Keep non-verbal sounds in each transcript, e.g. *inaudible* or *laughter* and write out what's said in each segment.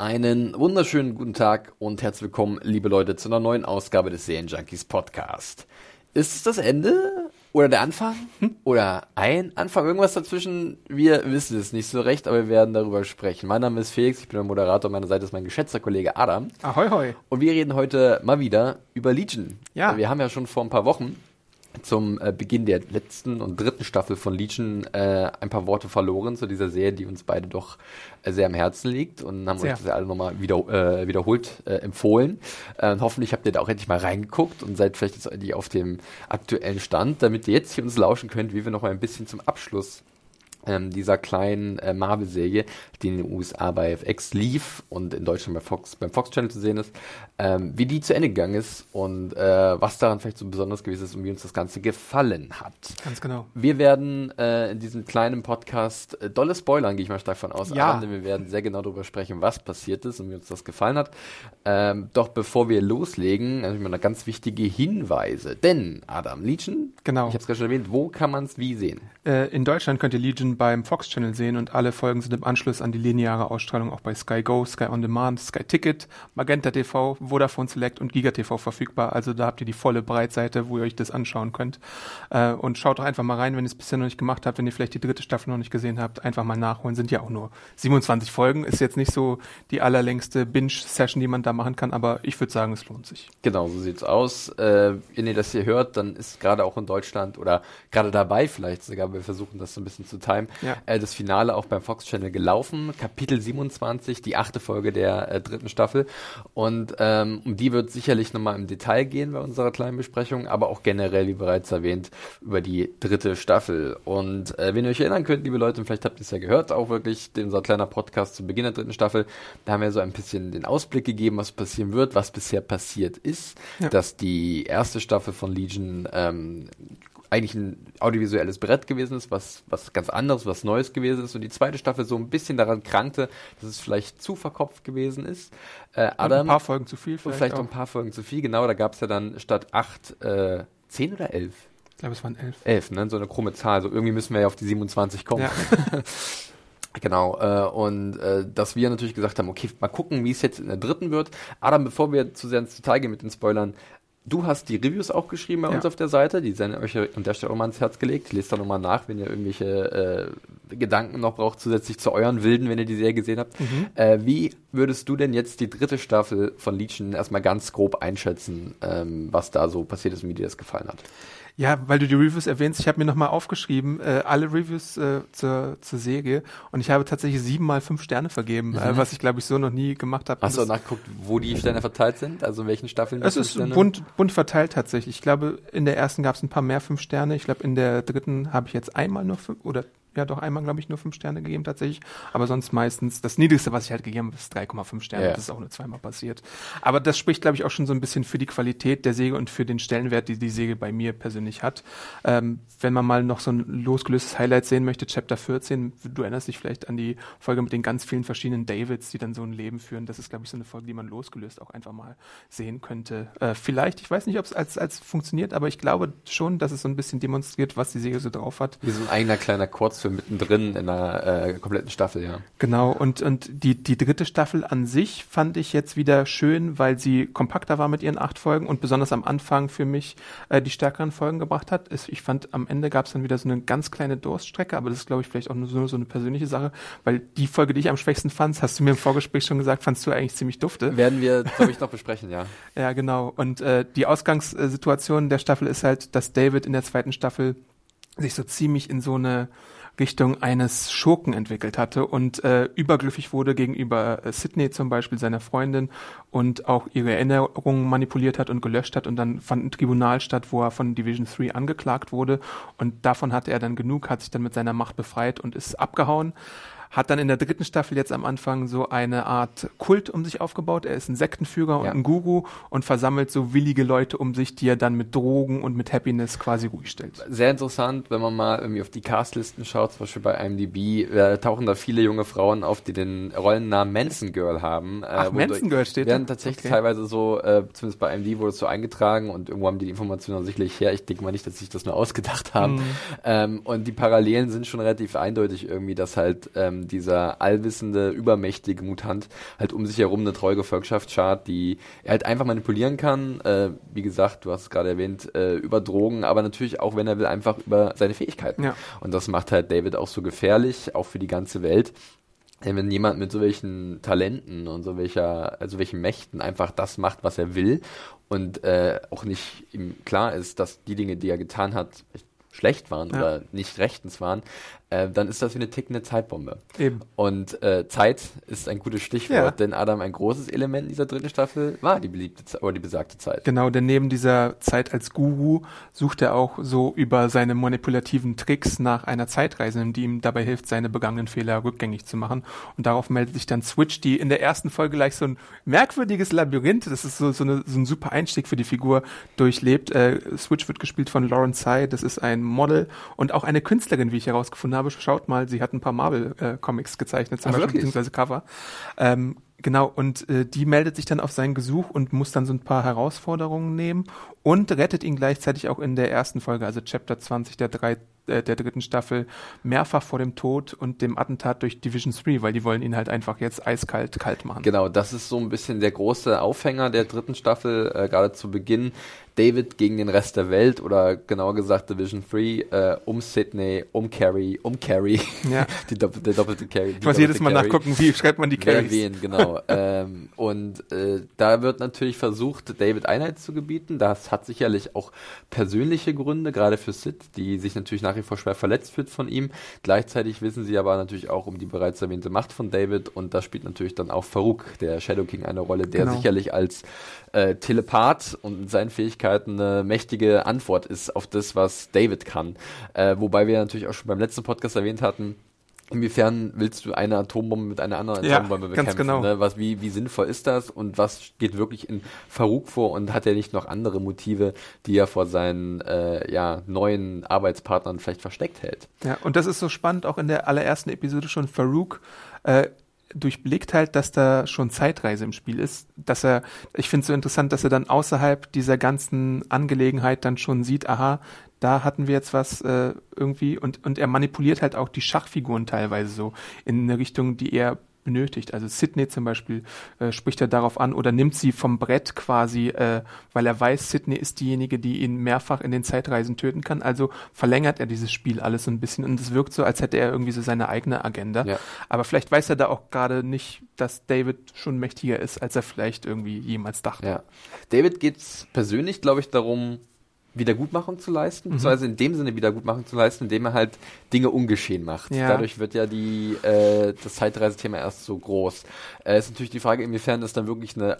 Einen wunderschönen guten Tag und herzlich willkommen, liebe Leute, zu einer neuen Ausgabe des Serienjunkies Podcast. Ist es das Ende oder der Anfang hm? oder ein Anfang? Irgendwas dazwischen? Wir wissen es nicht so recht, aber wir werden darüber sprechen. Mein Name ist Felix, ich bin der Moderator, meiner Seite ist mein geschätzter Kollege Adam. Ahoi, hoi. Und wir reden heute mal wieder über Legion. Ja. Wir haben ja schon vor ein paar Wochen zum äh, Beginn der letzten und dritten Staffel von Legion äh, ein paar Worte verloren zu dieser Serie, die uns beide doch äh, sehr am Herzen liegt und haben Sehr. euch das ja alle nochmal wieder, äh, wiederholt äh, empfohlen. Äh, und hoffentlich habt ihr da auch endlich mal reingeguckt und seid vielleicht jetzt endlich auf dem aktuellen Stand, damit ihr jetzt hier uns lauschen könnt, wie wir noch mal ein bisschen zum Abschluss ähm, dieser kleinen äh, Marvel-Serie, die in den USA bei FX lief und in Deutschland bei Fox, beim Fox Channel zu sehen ist, ähm, wie die zu Ende gegangen ist und äh, was daran vielleicht so besonders gewesen ist und wie uns das Ganze gefallen hat. Ganz genau. Wir werden äh, in diesem kleinen Podcast äh, dolle spoilern, gehe ich mal stark von aus. Ja. Adam, denn wir werden sehr genau darüber sprechen, was passiert ist und wie uns das gefallen hat. Ähm, doch bevor wir loslegen, habe ich mal ganz wichtige Hinweise. Denn, Adam, Legion, Genau. ich habe es gerade schon erwähnt, wo kann man es wie sehen? Äh, in Deutschland könnt ihr Legion beim Fox Channel sehen und alle Folgen sind im Anschluss an die lineare Ausstrahlung auch bei Sky Go, Sky On Demand, Sky Ticket, Magenta TV, Vodafone Select und Giga TV verfügbar. Also da habt ihr die volle Breitseite, wo ihr euch das anschauen könnt. Äh, und schaut doch einfach mal rein, wenn ihr es bisher noch nicht gemacht habt, wenn ihr vielleicht die dritte Staffel noch nicht gesehen habt, einfach mal nachholen. Sind ja auch nur 27 Folgen. Ist jetzt nicht so die allerlängste Binge-Session, die man da machen kann, aber ich würde sagen, es lohnt sich. Genau, so sieht's aus. Äh, wenn ihr das hier hört, dann ist gerade auch in Deutschland oder gerade dabei vielleicht sogar, wir versuchen das so ein bisschen zu timen, Ja. äh, das Finale auch beim Fox Channel gelaufen. Kapitel 27, die achte Folge der äh, dritten Staffel. Und ähm, um die wird sicherlich nochmal im Detail gehen bei unserer kleinen Besprechung, aber auch generell, wie bereits erwähnt, über die dritte Staffel. Und äh, wenn ihr euch erinnern könnt, liebe Leute, und vielleicht habt ihr es ja gehört, auch wirklich, unser kleiner Podcast zu Beginn der dritten Staffel, da haben wir so ein bisschen den Ausblick gegeben, was passieren wird, was bisher passiert ist, Ja. dass die erste Staffel von Legion ähm, eigentlich ein audiovisuelles Brett gewesen ist, was, was ganz anderes, was Neues gewesen ist und die zweite Staffel so ein bisschen daran krankte, dass es vielleicht zu verkopft gewesen ist. Äh, Und Adam, ein paar Folgen zu viel und vielleicht, vielleicht auch. ein paar Folgen zu viel, genau, da gab es ja dann statt acht, äh, zehn oder elf? Ich glaube, es waren elf. Elf, ne? So eine krumme Zahl. Also irgendwie müssen wir ja auf die 27 kommen. Ja. *laughs* Genau, äh, und äh, dass wir natürlich gesagt haben, okay, mal gucken, wie es jetzt in der dritten wird. Adam, bevor wir zu sehr ins Detail gehen mit den Spoilern, du hast die Reviews auch geschrieben bei Ja. uns auf der Seite, die sind euch an der Stelle auch mal ans Herz gelegt. Lest da nochmal nach, wenn ihr irgendwelche äh, Gedanken noch braucht, zusätzlich zu euren Wilden, wenn ihr die Serie gesehen habt. Mhm. Äh, wie würdest du denn jetzt die dritte Staffel von Legion erstmal ganz grob einschätzen, ähm, was da so passiert ist und wie dir das gefallen hat? Ja, weil du die Reviews erwähnst, ich habe mir nochmal aufgeschrieben, äh, alle Reviews äh, zur, zur Serie und ich habe tatsächlich siebenmal fünf Sterne vergeben, äh, was ich glaube ich so noch nie gemacht habe. Hast du nachgeguckt, wo die Sterne verteilt sind? Also in welchen Staffeln? Es ist Sterne? bunt, bunt verteilt tatsächlich. Ich glaube, in der ersten gab es ein paar mehr fünf Sterne. Ich glaube, in der dritten habe ich jetzt einmal nur fünf, oder ja doch einmal, glaube ich, nur fünf Sterne gegeben tatsächlich. Aber sonst meistens, das Niedrigste, was ich halt gegeben habe, ist 3,5 Sterne. Ja. Das ist auch nur zweimal passiert. Aber das spricht, glaube ich, auch schon so ein bisschen für die Qualität der Säge und für den Stellenwert, die die Säge bei mir persönlich hat. Ähm, wenn man mal noch so ein losgelöstes Highlight sehen möchte, Chapter 14, du erinnerst dich vielleicht an die Folge mit den ganz vielen verschiedenen Davids, die dann so ein Leben führen. Das ist, glaube ich, so eine Folge, die man losgelöst auch einfach mal sehen könnte. Äh, vielleicht, ich weiß nicht, ob es als, als funktioniert, aber ich glaube schon, dass es so ein bisschen demonstriert, was die Säge so drauf hat. Wie so ein eigener kleiner Kurzfilm mittendrin in einer äh, kompletten Staffel, ja. Genau, und, und die, die dritte Staffel an sich fand ich jetzt wieder schön, weil sie kompakter war mit ihren acht Folgen und besonders am Anfang für mich äh, die stärkeren Folgen gebracht hat. Es, ich fand, am Ende gab es dann wieder so eine ganz kleine Durststrecke, aber das ist, glaube ich, vielleicht auch nur so, so eine persönliche Sache, weil die Folge, die ich am schwächsten fand, hast du mir im Vorgespräch schon gesagt, fandst du eigentlich ziemlich dufte. Werden wir, glaube ich, noch besprechen, ja. *laughs* Ja, genau. Und äh, die Ausgangssituation der Staffel ist halt, dass David in der zweiten Staffel sich so ziemlich in so eine Richtung eines Schurken entwickelt hatte und äh, überglücklich wurde gegenüber äh, Sydney zum Beispiel, seiner Freundin, und auch ihre Erinnerungen manipuliert hat und gelöscht hat. Und dann fand ein Tribunal statt, wo er von Division 3 angeklagt wurde. Und davon hatte er dann genug, hat sich dann mit seiner Macht befreit und ist abgehauen. Hat dann in der dritten Staffel jetzt am Anfang so eine Art Kult um sich aufgebaut. Er ist ein Sektenführer Ja. und ein Guru und versammelt so willige Leute um sich, die er dann mit Drogen und mit Happiness quasi ruhig stellt. Sehr interessant, wenn man mal irgendwie auf die Castlisten schaut, zum Beispiel bei IMDb, äh, tauchen da viele junge Frauen auf, die den Rollennamen Manson Girl haben. Äh, Ach, Manson Girl steht da? Werden tatsächlich Okay. teilweise so, äh, zumindest bei IMDb wurde es so eingetragen und irgendwo haben die die Informationen sicherlich her. Ich denke mal nicht, dass sie sich das nur ausgedacht haben. Mhm. Ähm, und die Parallelen sind schon relativ eindeutig irgendwie, dass halt ähm, dieser allwissende, übermächtige Mutant halt um sich herum eine treue Gefolgschaft schart, die er halt einfach manipulieren kann. Äh, wie gesagt, du hast es gerade erwähnt, äh, über Drogen, aber natürlich auch, wenn er will, einfach über seine Fähigkeiten. Ja. Und das macht halt David auch so gefährlich, auch für die ganze Welt. Denn wenn jemand mit so welchen Talenten und so welcher, also welchen Mächten einfach das macht, was er will und äh, auch nicht ihm klar ist, dass die Dinge, die er getan hat, schlecht waren Ja. oder nicht rechtens waren, äh, dann ist das wie eine tickende Zeitbombe. Eben. Und äh, Zeit ist ein gutes Stichwort, Ja. denn Adam, ein großes Element in dieser dritten Staffel war die beliebte Ze- oder die besagte Zeit. Genau, denn neben dieser Zeit als Guru sucht er auch so über seine manipulativen Tricks nach einer Zeitreisenden, die ihm dabei hilft, seine begangenen Fehler rückgängig zu machen. Und darauf meldet sich dann Switch, die in der ersten Folge gleich so ein merkwürdiges Labyrinth, das ist so, so, eine, so ein super Einstieg für die Figur, durchlebt. Äh, Switch wird gespielt von Lauren Tsai, das ist ein Model und auch eine Künstlerin, wie ich herausgefunden habe. Schaut mal, sie hat ein paar Marvel-Comics gezeichnet, zum Ach, Beispiel, beziehungsweise Cover. Ähm, genau, und äh, die meldet sich dann auf sein Gesuch und muss dann so ein paar Herausforderungen nehmen und rettet ihn gleichzeitig auch in der ersten Folge, also Chapter 20 der, drei, äh, der dritten Staffel, mehrfach vor dem Tod und dem Attentat durch Division 3, weil die wollen ihn halt einfach jetzt eiskalt kalt machen. Genau, das ist so ein bisschen der große Aufhänger der dritten Staffel, äh, gerade zu Beginn. David gegen den Rest der Welt oder genauer gesagt Division 3 äh, um Sydney, um Carrie, um Carrie. Ja. *laughs* die dopp der doppelte Carrie. Ich muss jedes Mal nachgucken, wie schreibt man die Wer Carries. wen, genau. *laughs* ähm, und äh, da wird natürlich versucht, David Einheit zu gebieten. Das hat sicherlich auch persönliche Gründe, gerade für Sid, die sich natürlich nach wie vor schwer verletzt fühlt von ihm. Gleichzeitig wissen sie aber natürlich auch um die bereits erwähnte Macht von David und da spielt natürlich dann auch Farouk, der Shadow King, eine Rolle, der Genau. sicherlich als äh, Telepath und seinen Fähigkeiten eine mächtige Antwort ist auf das, was David kann. Äh, wobei wir natürlich auch schon beim letzten Podcast erwähnt hatten, Inwiefern willst du eine Atombombe mit einer anderen Ja, Atombombe ganz bekämpfen? genau. Ne? Was, wie, wie sinnvoll ist das und was geht wirklich in Farouk vor und hat er nicht noch andere Motive, die er vor seinen äh, ja, neuen Arbeitspartnern vielleicht versteckt hält? Ja, und das ist so spannend, auch in der allerersten Episode schon Farouk äh, durchblickt halt, dass da schon Zeitreise im Spiel ist, dass er, ich finde es so interessant, dass er dann außerhalb dieser ganzen Angelegenheit dann schon sieht, aha, da hatten wir jetzt was äh, irgendwie und, und er manipuliert halt auch die Schachfiguren teilweise so in eine Richtung, die er benötigt. Also Sydney zum Beispiel äh, spricht er darauf an oder nimmt sie vom Brett quasi, äh, weil er weiß, Sydney ist diejenige, die ihn mehrfach in den Zeitreisen töten kann. Also verlängert er dieses Spiel alles so ein bisschen und es wirkt so, als hätte er irgendwie so seine eigene Agenda. Ja. Aber vielleicht weiß er da auch gerade nicht, dass David schon mächtiger ist, als er vielleicht irgendwie jemals dachte. Ja. David geht es persönlich, glaube ich, darum, Wiedergutmachung zu leisten, Mhm. beziehungsweise in dem Sinne Wiedergutmachung zu leisten, indem er halt Dinge ungeschehen macht. Ja. Dadurch wird ja die, äh, das Zeitreisethema erst so groß. Äh, ist natürlich die Frage, inwiefern das dann wirklich eine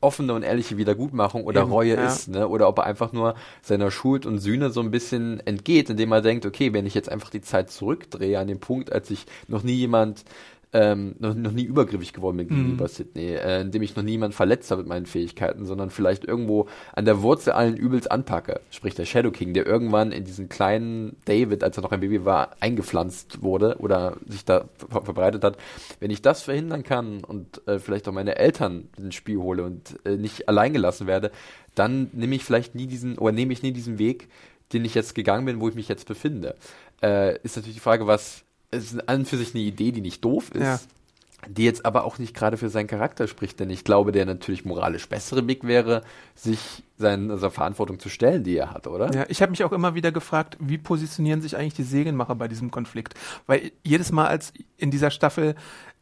offene und ehrliche Wiedergutmachung oder Eben, Reue ja. ist, ne? Oder ob er einfach nur seiner Schuld und Sühne so ein bisschen entgeht, indem er denkt, okay, wenn ich jetzt einfach die Zeit zurückdrehe an den Punkt, als ich noch nie jemand ähm, noch, noch nie übergriffig geworden bin gegenüber Mhm. Sydney, äh, indem ich noch niemand verletzt habe mit meinen Fähigkeiten, sondern vielleicht irgendwo an der Wurzel allen Übels anpacke. Sprich der Shadow King, der irgendwann in diesen kleinen David, als er noch ein Baby war, eingepflanzt wurde oder sich da ver verbreitet hat. Wenn ich das verhindern kann und äh, vielleicht auch meine Eltern ins Spiel hole und äh, nicht allein gelassen werde, dann nehme ich vielleicht nie diesen oder nehme ich nie diesen Weg, den ich jetzt gegangen bin, wo ich mich jetzt befinde. Äh, ist natürlich die Frage, was es ist an und für sich eine Idee, die nicht doof ist, Ja. die jetzt aber auch nicht gerade für seinen Charakter spricht, denn ich glaube, der natürlich moralisch bessere Weg wäre, sich seiner Verantwortung zu stellen, die er hat, oder? Ja, ich habe mich auch immer wieder gefragt, wie positionieren sich eigentlich die Serienmacher bei diesem Konflikt? Weil jedes Mal als in dieser Staffel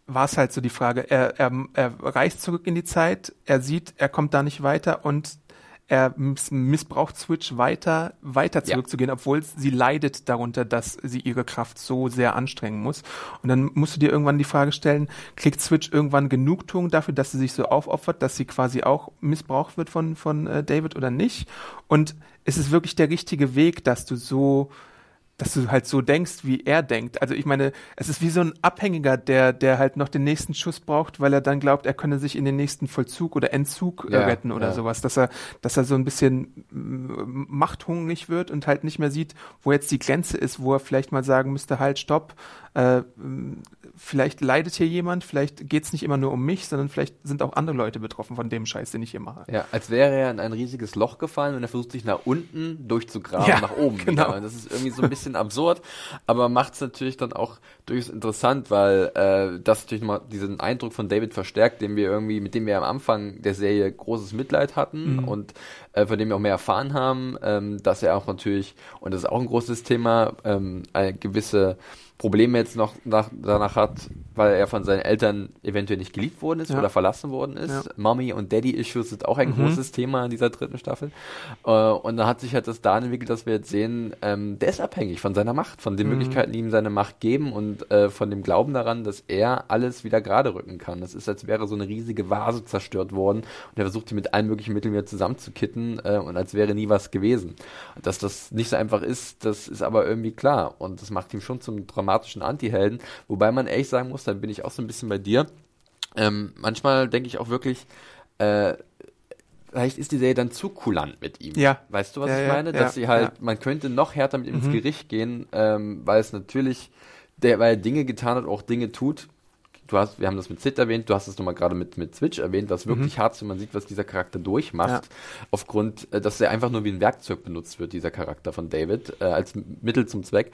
war es halt so die Frage, er, er, er reist zurück in die Zeit, er sieht, er kommt da nicht weiter und er miss missbraucht Switch weiter, weiter Ja. zurückzugehen, obwohl sie leidet darunter, dass sie ihre Kraft so sehr anstrengen muss. Und dann musst du dir irgendwann die Frage stellen, kriegt Switch irgendwann Genugtuung dafür, dass sie sich so aufopfert, dass sie quasi auch missbraucht wird von, von äh, David oder nicht? Und ist es wirklich der richtige Weg, dass du so dass du halt so denkst, wie er denkt. Also ich meine, es ist wie so ein Abhängiger, der, der halt noch den nächsten Schuss braucht, weil er dann glaubt, er könne sich in den nächsten Vollzug oder Entzug äh, Ja, retten oder ja. sowas. Dass er, dass er so ein bisschen machthungrig wird und halt nicht mehr sieht, wo jetzt die Grenze ist, wo er vielleicht mal sagen müsste, halt, stopp, äh, vielleicht leidet hier jemand, vielleicht geht's nicht immer nur um mich, sondern vielleicht sind auch andere Leute betroffen von dem Scheiß, den ich hier mache. Ja, als wäre er in ein riesiges Loch gefallen und er versucht sich nach unten durchzugraben, Ja, nach oben. genau. Wieder. Das ist irgendwie so ein bisschen absurd, aber macht es natürlich dann auch durchaus interessant, weil äh, das natürlich mal diesen Eindruck von David verstärkt, den wir irgendwie, mit dem wir am Anfang der Serie großes Mitleid hatten Mhm. und äh, von dem wir auch mehr erfahren haben, ähm, dass er auch natürlich, und das ist auch ein großes Thema, ähm, eine gewisse Probleme jetzt noch nach, danach hat, weil er von seinen Eltern eventuell nicht geliebt worden ist Ja. oder verlassen worden ist. Ja. Mommy und Daddy-Issues sind auch ein Mhm. großes Thema in dieser dritten Staffel. Äh, und da hat sich halt das da entwickelt, dass wir jetzt sehen, ähm, der ist abhängig von seiner Macht, von den Mhm. Möglichkeiten, die ihm seine Macht geben und äh, von dem Glauben daran, dass er alles wieder gerade rücken kann. Das ist, als wäre so eine riesige Vase zerstört worden und er versucht, die mit allen möglichen Mitteln wieder zusammenzukitten äh, und als wäre nie was gewesen. Dass das nicht so einfach ist, das ist aber irgendwie klar und das macht ihn schon zum dramatischen Anti-Helden, wobei man ehrlich sagen muss, dann bin ich auch so ein bisschen bei dir, ähm, manchmal denke ich auch wirklich, äh, vielleicht ist die Serie dann zu kulant mit ihm. Ja. Weißt du, was Ja, ich meine? ja, Dass sie halt, man könnte noch härter mit ihm ins Mhm. Gericht gehen, ähm, weil es natürlich, der, weil er Dinge getan hat, auch Dinge tut. Du hast, wir haben das mit Sid erwähnt, du hast es nochmal gerade mit, mit Switch erwähnt, was wirklich hart ist, wenn man sieht, was dieser Charakter durchmacht, Mhm. Ja. aufgrund, äh, dass er einfach nur wie ein Werkzeug benutzt wird, dieser Charakter von David, äh, als Mittel zum Zweck.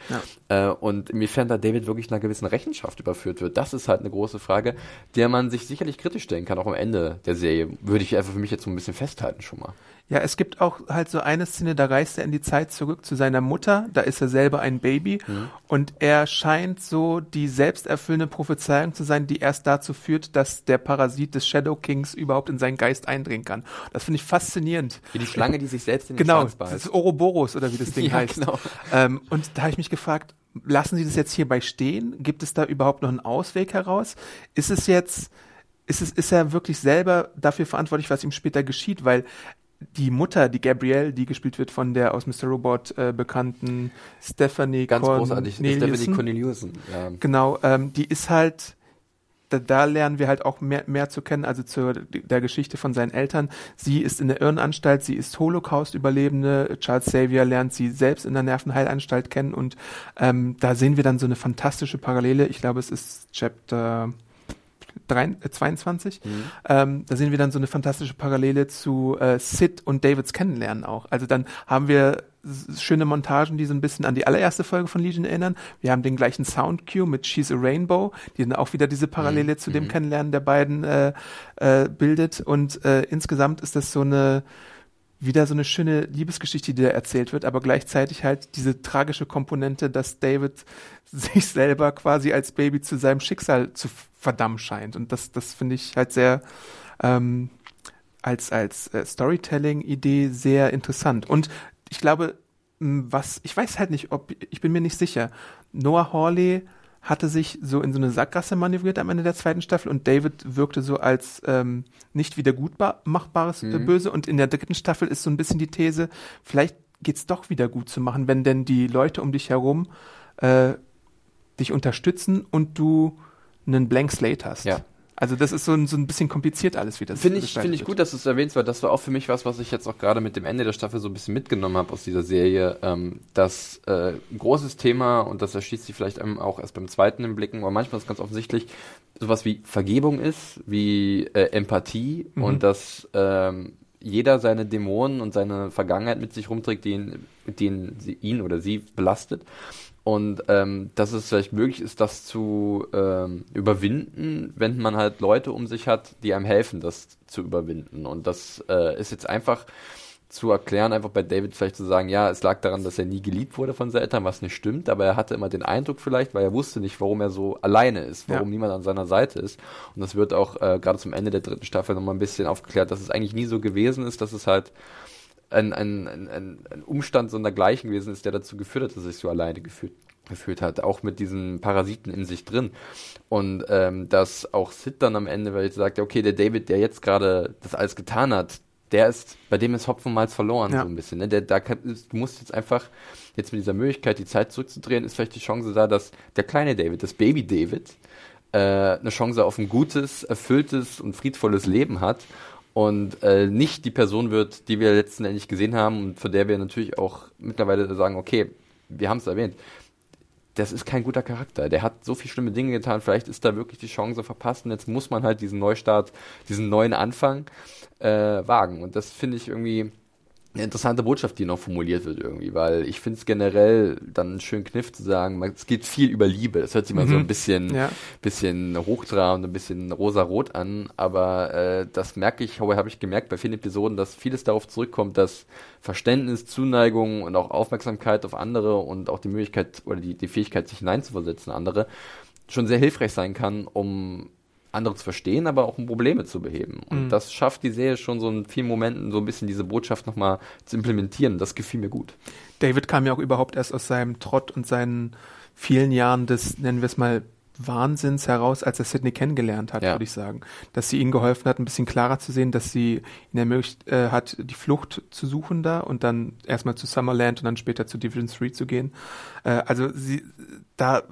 Äh, und inwiefern da David wirklich einer gewissen Rechenschaft überführt wird, das ist halt eine große Frage, der man sich sicherlich kritisch stellen kann, auch am Ende der Serie. Würde ich einfach für mich jetzt so ein bisschen festhalten schon mal. Ja, es gibt auch halt so eine Szene, da reist er in die Zeit zurück zu seiner Mutter, da ist er selber ein Baby Mhm. und er scheint so die selbsterfüllende Prophezeiung zu sein, die erst dazu führt, dass der Parasit des Shadow Kings überhaupt in seinen Geist eindringen kann. Das finde ich faszinierend. Wie die Schlange, die sich selbst in den Genau, Schwanz das beißt. ist Ouroboros oder wie das Ding *laughs* Ja, heißt. genau. Ähm, und da habe ich mich gefragt, lassen Sie das jetzt hierbei stehen? Gibt es da überhaupt noch einen Ausweg heraus? Ist es jetzt, ist es, ist er wirklich selber dafür verantwortlich, was ihm später geschieht? Weil die Mutter, die Gabrielle, die gespielt wird von der aus Mr. Robot äh, bekannten Stephanie Ganz großartig. Corneliuson. Stephanie Corneliusen. Ja. Genau, ähm, die ist halt, da, da lernen wir halt auch mehr, mehr zu kennen, also zur der Geschichte von seinen Eltern. Sie ist in der Irrenanstalt, sie ist Holocaust-Überlebende. Charles Xavier lernt sie selbst in der Nervenheilanstalt kennen und ähm, da sehen wir dann so eine fantastische Parallele. Ich glaube, es ist Chapter 3, äh, 22. Ähm, da sehen wir dann so eine fantastische Parallele zu äh, Sid und Davids Kennenlernen auch. Also dann haben wir schöne Montagen, die so ein bisschen an die allererste Folge von Legion erinnern. Wir haben den gleichen Soundcue mit She's a Rainbow, die dann auch wieder diese Parallele zu dem Kennenlernen der beiden äh, äh, bildet. Und äh, insgesamt ist das so eine wieder so eine schöne Liebesgeschichte, die da erzählt wird, aber gleichzeitig halt diese tragische Komponente, dass David *laughs* sich selber quasi als Baby zu seinem Schicksal zu verdammen scheint. Und das, das finde ich halt sehr ähm, als, als äh, Storytelling-Idee sehr interessant. Und ich glaube, was, ich weiß halt nicht, ob, ich bin mir nicht sicher. Noah Hawley hatte sich so in so eine Sackgasse manövriert am Ende der zweiten Staffel und David wirkte so als ähm, nicht wieder gut machbares äh, Böse. Und in der dritten Staffel ist so ein bisschen die These, vielleicht geht's doch wieder gut zu machen, wenn denn die Leute um dich herum äh, dich unterstützen und du einen Blank Slate hast. Ja. Also das ist so ein, so ein bisschen kompliziert alles, wie das Finde ich, finde ich gut, dass du es erwähnst, weil das war auch für mich was, was ich jetzt auch gerade mit dem Ende der Staffel so ein bisschen mitgenommen habe aus dieser Serie. Ähm, das äh, ein großes Thema, und das erschließt sich vielleicht einem auch erst beim zweiten im Blicken, aber manchmal ist ganz offensichtlich, sowas wie Vergebung ist, wie äh, Empathie Mhm. und dass ähm, jeder seine Dämonen und seine Vergangenheit mit sich rumträgt, die ihn, sie, ihn oder sie belastet. Und ähm, dass es vielleicht möglich ist, das zu ähm, überwinden, wenn man halt Leute um sich hat, die einem helfen, das zu überwinden. Und das äh, ist jetzt einfach zu erklären, einfach bei David vielleicht zu sagen, ja, es lag daran, dass er nie geliebt wurde von seinen Eltern, was nicht stimmt, aber er hatte immer den Eindruck vielleicht, weil er wusste nicht, warum er so alleine ist, warum Ja. niemand an seiner Seite ist. Und das wird auch äh, gerade zum Ende der dritten Staffel nochmal ein bisschen aufgeklärt, dass es eigentlich nie so gewesen ist, dass es halt ein, ein, ein, ein, Umstand so dergleichen gewesen ist, der dazu geführt hat, dass er sich so alleine gefühlt, gefühlt hat, auch mit diesen Parasiten in sich drin. Und ähm, dass auch Sid dann am Ende, weil ich sagte, okay, der David, der jetzt gerade das alles getan hat, der ist, bei dem ist Hopfen mal verloren, Ja. so ein bisschen. Ne? Der, da kann, du musst jetzt einfach, jetzt mit dieser Möglichkeit, die Zeit zurückzudrehen, ist vielleicht die Chance da, dass der kleine David, das Baby David, äh, eine Chance auf ein gutes, erfülltes und friedvolles Leben hat und äh, nicht die Person wird, die wir letztendlich gesehen haben und von der wir natürlich auch mittlerweile sagen, okay, wir haben es erwähnt, das ist kein guter Charakter. Der hat so viele schlimme Dinge getan. Vielleicht ist da wirklich die Chance verpasst und jetzt muss man halt diesen Neustart, diesen neuen Anfang äh, wagen. Und das finde ich irgendwie eine interessante Botschaft, die noch formuliert wird irgendwie, weil ich finde es generell dann einen schönen Kniff zu sagen, es geht viel über Liebe. Das hört sich mal so ein bisschen, Ja. bisschen hochtrabend, ein bisschen rosarot an, aber äh, das merke ich, habe ich gemerkt bei vielen Episoden, dass vieles darauf zurückkommt, dass Verständnis, Zuneigung und auch Aufmerksamkeit auf andere und auch die Möglichkeit oder die, die Fähigkeit, sich hineinzuversetzen in andere, schon sehr hilfreich sein kann, um andere zu verstehen, aber auch um Probleme zu beheben. Und Mhm. das schafft die Serie schon so in vielen Momenten so ein bisschen diese Botschaft nochmal zu implementieren. Das gefiel mir gut. David kam ja auch überhaupt erst aus seinem Trott und seinen vielen Jahren des, nennen wir es mal, Wahnsinns heraus, als er Sidney kennengelernt hat, Ja. würde ich sagen. Dass sie ihm geholfen hat, ein bisschen klarer zu sehen, dass sie ihn ermöglicht äh, hat, die Flucht zu suchen da und dann erstmal zu Summerland und dann später zu Division 3 zu gehen. Äh, also sie, da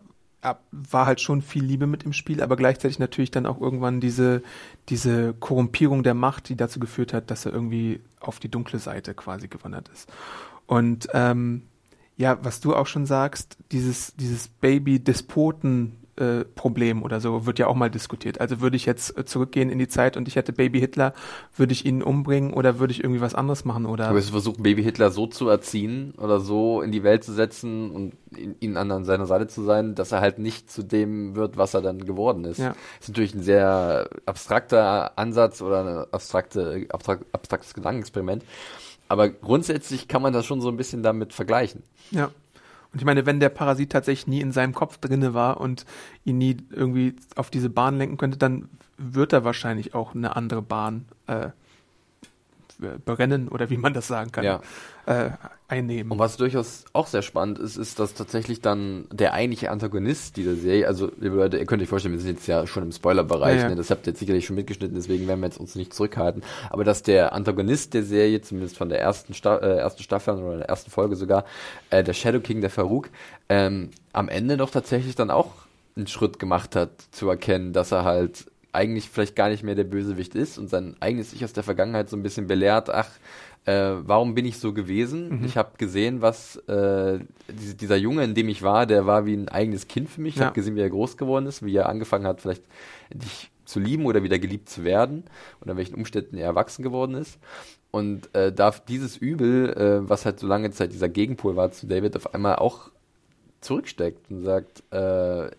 war halt schon viel Liebe mit im Spiel, aber gleichzeitig natürlich dann auch irgendwann diese, diese Korrumpierung der Macht, die dazu geführt hat, dass er irgendwie auf die dunkle Seite quasi gewandert ist. Und ähm, ja, was du auch schon sagst, dieses, dieses Baby-Despoten äh, Problem oder so wird ja auch mal diskutiert. Also würde ich jetzt äh, zurückgehen in die Zeit und ich hätte Baby Hitler, würde ich ihn umbringen oder würde ich irgendwie was anderes machen oder Aber es versucht, Baby Hitler so zu erziehen oder so in die Welt zu setzen und ihn, an seiner Seite zu sein, dass er halt nicht zu dem wird, was er dann geworden ist. Ja. ist natürlich ein sehr abstrakter Ansatz oder ein abstrakte, abstrakt, abstraktes Gedankenexperiment. Aber grundsätzlich kann man das schon so ein bisschen damit vergleichen. Ja. Und ich meine, wenn der Parasit tatsächlich nie in seinem Kopf drinne war und ihn nie irgendwie auf diese Bahn lenken könnte, dann wird er wahrscheinlich auch eine andere Bahn äh, berennen oder wie man das sagen kann, Ja. äh, einnehmen. Und was durchaus auch sehr spannend ist, ist, dass tatsächlich dann der eigentliche Antagonist dieser Serie, also liebe Leute, ihr könnt euch vorstellen, wir sind jetzt ja schon im Spoilerbereich, Ja, ne? das habt ihr jetzt sicherlich schon mitgeschnitten, deswegen werden wir jetzt uns nicht zurückhalten, aber dass der Antagonist der Serie, zumindest von der ersten, Sta äh, ersten Staffel oder der ersten Folge sogar, äh, der Shadow King, der Farouk, ähm, am Ende doch tatsächlich dann auch einen Schritt gemacht hat, zu erkennen, dass er halt eigentlich vielleicht gar nicht mehr der Bösewicht ist und sein eigenes Ich aus der Vergangenheit so ein bisschen belehrt, ach, äh, warum bin ich so gewesen? Ich habe gesehen, was äh, diese, dieser Junge, in dem ich war, der war wie ein eigenes Kind für mich. Ich Ja. habe gesehen, wie er groß geworden ist, wie er angefangen hat, vielleicht dich zu lieben oder wieder geliebt zu werden oder in welchen Umständen er erwachsen geworden ist. Und äh, darf dieses Übel, äh, was halt so lange Zeit dieser Gegenpol war zu David, auf einmal auch zurücksteckt und sagt, äh,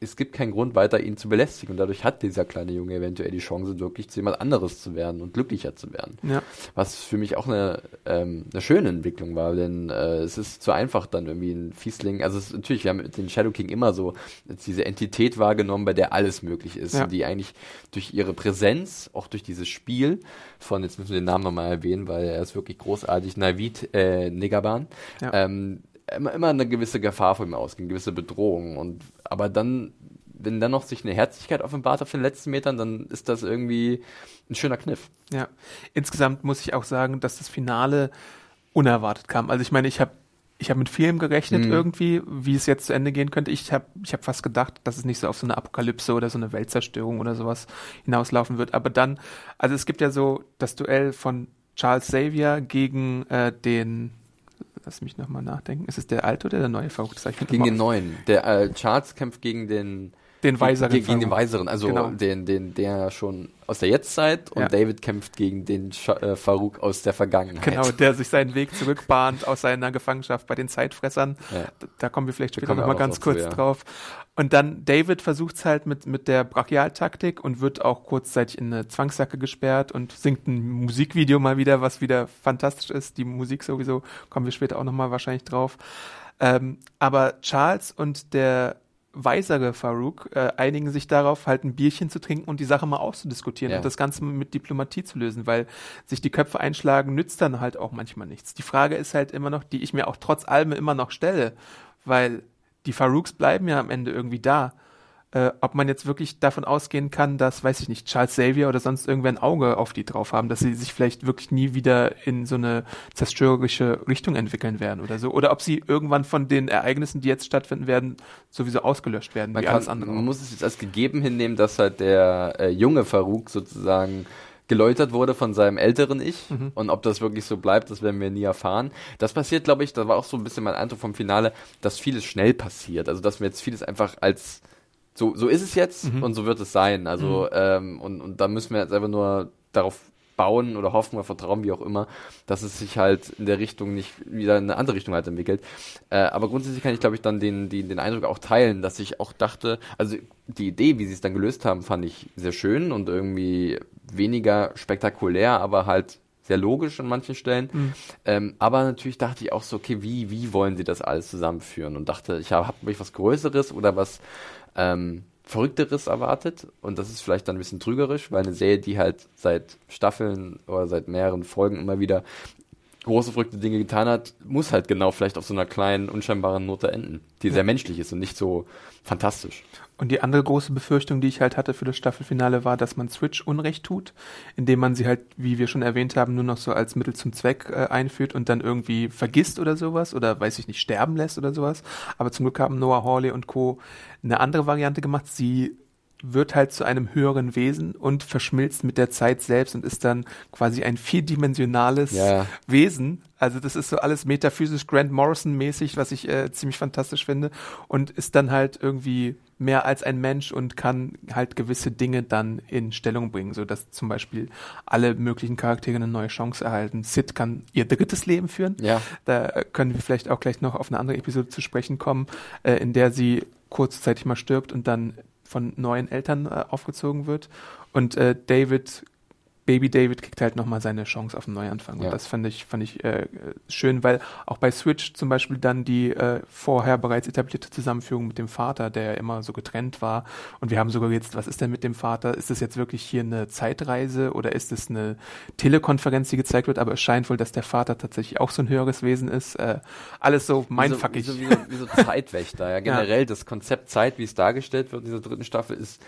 es gibt keinen Grund weiter, ihn zu belästigen. Und dadurch hat dieser kleine Junge eventuell die Chance, wirklich zu jemand anderes zu werden und glücklicher zu werden. ja. Was für mich auch eine, ähm, eine schöne Entwicklung war, denn äh, es ist zu einfach dann irgendwie ein Fiesling. Also es ist, natürlich, wir haben mit den Shadow King immer so jetzt diese Entität wahrgenommen, bei der alles möglich ist. Ja. Und die eigentlich durch ihre Präsenz, auch durch dieses Spiel von, jetzt müssen wir den Namen nochmal erwähnen, weil er ist wirklich großartig, Navid äh, Negaban, Ja. ähm, immer, immer eine gewisse Gefahr von ihm ausging, eine gewisse Bedrohung. Und aber dann, wenn dann noch sich eine Herzlichkeit offenbart auf den letzten Metern, dann ist das irgendwie ein schöner Kniff. Ja, insgesamt muss ich auch sagen, dass das Finale unerwartet kam. Also ich meine, ich habe ich habe mit vielem gerechnet Mhm. irgendwie, wie es jetzt zu Ende gehen könnte. Ich habe ich hab fast gedacht, dass es nicht so auf so eine Apokalypse oder so eine Weltzerstörung oder sowas hinauslaufen wird. Aber dann, also es gibt ja so das Duell von Charles Xavier gegen äh, den, lass mich nochmal nachdenken, ist es der alte oder der neue find Gegen den neuen. Der äh, Charles kämpft gegen den den weiseren gegen, gegen den. Weiseren, also Genau. den, den, der schon aus der Jetztzeit und Ja. David kämpft gegen den Scha äh, Farouk aus der Vergangenheit. Genau, der sich seinen Weg zurückbahnt aus seiner Gefangenschaft bei den Zeitfressern. Ja. Da- Da kommen wir vielleicht später nochmal ganz kurz zu, ja. drauf. Und dann David versucht es halt mit, mit der Brachialtaktik und wird auch kurzzeitig in eine Zwangssacke gesperrt und singt ein Musikvideo mal wieder, was wieder fantastisch ist. Die Musik sowieso, kommen wir später auch nochmal wahrscheinlich drauf. Ähm, aber Charles und der weisere Farouk äh, einigen sich darauf, halt ein Bierchen zu trinken und die Sache mal auszudiskutieren Ja. und das Ganze mit Diplomatie zu lösen, weil sich die Köpfe einschlagen nützt dann halt auch manchmal nichts. Die Frage ist halt immer noch, die ich mir auch trotz allem immer noch stelle, weil die Farouks bleiben ja am Ende irgendwie da. Äh, ob man jetzt wirklich davon ausgehen kann, dass, weiß ich nicht, Charles Xavier oder sonst irgendwer ein Auge auf die drauf haben, dass sie sich vielleicht wirklich nie wieder in so eine zerstörerische Richtung entwickeln werden oder so. Oder ob sie irgendwann von den Ereignissen, die jetzt stattfinden werden, sowieso ausgelöscht werden, man wie kann, alles andere. Man muss es jetzt als gegeben hinnehmen, dass halt der äh, junge Farouk sozusagen geläutert wurde von seinem älteren Ich. Mhm. Und ob das wirklich so bleibt, das werden wir nie erfahren. Das passiert, glaube ich, das war auch so ein bisschen mein Eindruck vom Finale, dass vieles schnell passiert. Also, dass wir jetzt vieles einfach als so, so ist es jetzt mhm. und so wird es sein. Also, mhm. ähm, und, und da müssen wir jetzt einfach nur darauf bauen oder hoffen oder vertrauen, wie auch immer, dass es sich halt in der Richtung nicht wieder in eine andere Richtung halt entwickelt. Äh, aber grundsätzlich kann ich, glaube ich, dann den, den, den Eindruck auch teilen, dass ich auch dachte, also die Idee, wie sie es dann gelöst haben, fand ich sehr schön und irgendwie weniger spektakulär, aber halt sehr logisch an manchen Stellen. Mhm. Ähm, aber natürlich dachte ich auch so, okay, wie, wie wollen sie das alles zusammenführen? Und dachte, ich habe hab mich was Größeres oder was ähm, Verrückteres erwartet und das ist vielleicht dann ein bisschen trügerisch, weil eine Serie, die halt seit Staffeln oder seit mehreren Folgen immer wieder große verrückte Dinge getan hat, muss halt genau vielleicht auf so einer kleinen, unscheinbaren Note enden, die ja. sehr menschlich ist und nicht so fantastisch. Und die andere große Befürchtung, die ich halt hatte für das Staffelfinale, war, dass man Switch Unrecht tut, indem man sie halt, wie wir schon erwähnt haben, nur noch so als Mittel zum Zweck äh, einführt und dann irgendwie vergisst oder sowas oder weiß ich nicht, sterben lässt oder sowas. Aber zum Glück haben Noah Hawley und Co. eine andere Variante gemacht. Sie wird halt zu einem höheren Wesen und verschmilzt mit der Zeit selbst und ist dann quasi ein vierdimensionales ja. Wesen. Also das ist so alles metaphysisch Grant Morrison mäßig, was ich äh, ziemlich fantastisch finde und ist dann halt irgendwie mehr als ein Mensch und kann halt gewisse Dinge dann in Stellung bringen, so dass zum Beispiel alle möglichen Charaktere eine neue Chance erhalten. Sid kann ihr drittes Leben führen. Ja. Da können wir vielleicht auch gleich noch auf eine andere Episode zu sprechen kommen, äh, in der sie kurzzeitig mal stirbt und dann von neuen Eltern äh, aufgezogen wird. Und äh, David Baby David kriegt halt nochmal seine Chance auf einen Neuanfang. Ja. Und das fand ich, fand ich äh, schön, weil auch bei Switch zum Beispiel dann die äh, vorher bereits etablierte Zusammenführung mit dem Vater, der ja immer so getrennt war. Und wir haben sogar jetzt, was ist denn mit dem Vater? Ist das jetzt wirklich hier eine Zeitreise oder ist es eine Telekonferenz, die gezeigt wird? Aber es scheint wohl, dass der Vater tatsächlich auch so ein höheres Wesen ist. Äh, alles so mindfuckig. Wie so, wie so, wie so, *laughs* Zeitwächter. Ja, generell ja. das Konzept Zeit, wie es dargestellt wird in dieser dritten Staffel, ist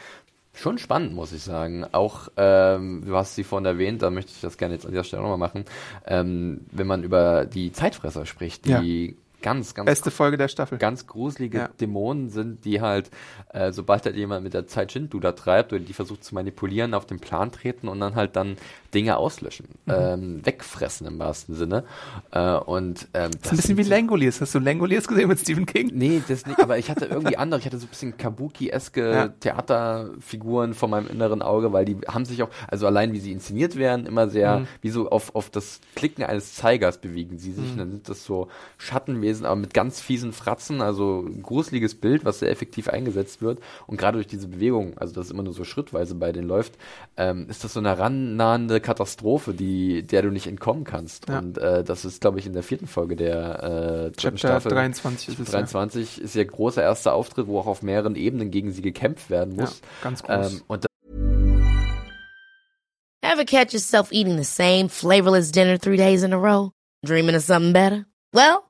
schon spannend, muss ich sagen. Auch, ähm, du hast sie vorhin erwähnt, da möchte ich das gerne jetzt an dieser Stelle nochmal machen, ähm, wenn man über die Zeitfresser spricht, die ja ganz, ganz beste Folge der Staffel. Ganz gruselige ja. Dämonen sind, die halt, äh, sobald halt jemand mit der Zeit Shindu treibt oder die versucht zu manipulieren, auf den Plan treten und dann halt dann Dinge auslöschen, mhm. ähm, wegfressen im wahrsten Sinne. Äh, und ähm, das ist ein bisschen wie Langoliers. Hast du Langoliers gesehen mit Stephen King? Nee, das nicht. Aber ich hatte *laughs* irgendwie andere. Ich hatte so ein bisschen Kabuki-eske ja. Theaterfiguren vor meinem inneren Auge, weil die haben sich auch, also allein wie sie inszeniert werden, immer sehr mhm. wie so auf auf das Klicken eines Zeigers bewegen sie sich. Mhm. Und dann sind das so Schattenwesen, aber mit ganz fiesen Fratzen. Also ein gruseliges Bild, was sehr effektiv eingesetzt wird. Und gerade durch diese Bewegung, also das immer nur so schrittweise bei denen läuft, ähm, ist das so eine rannahende Katastrophe, die, der du nicht entkommen kannst. Ja. Und äh, das ist, glaube ich, in der vierten Folge der äh, Chapter Staffel. 23 ist es. 23 ja. ist ihr großer erster Auftritt, wo auch auf mehreren Ebenen gegen sie gekämpft werden muss. Ja, ganz groß. Ähm, und Ever catch yourself eating the same flavorless dinner three days in a row? Dreaming of something better? Well,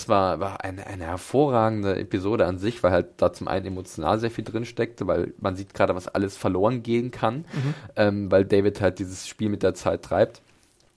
Es war, war eine, eine hervorragende Episode an sich, weil halt da zum einen emotional sehr viel drin steckte, weil man sieht gerade, was alles verloren gehen kann, mhm. ähm, weil David halt dieses Spiel mit der Zeit treibt.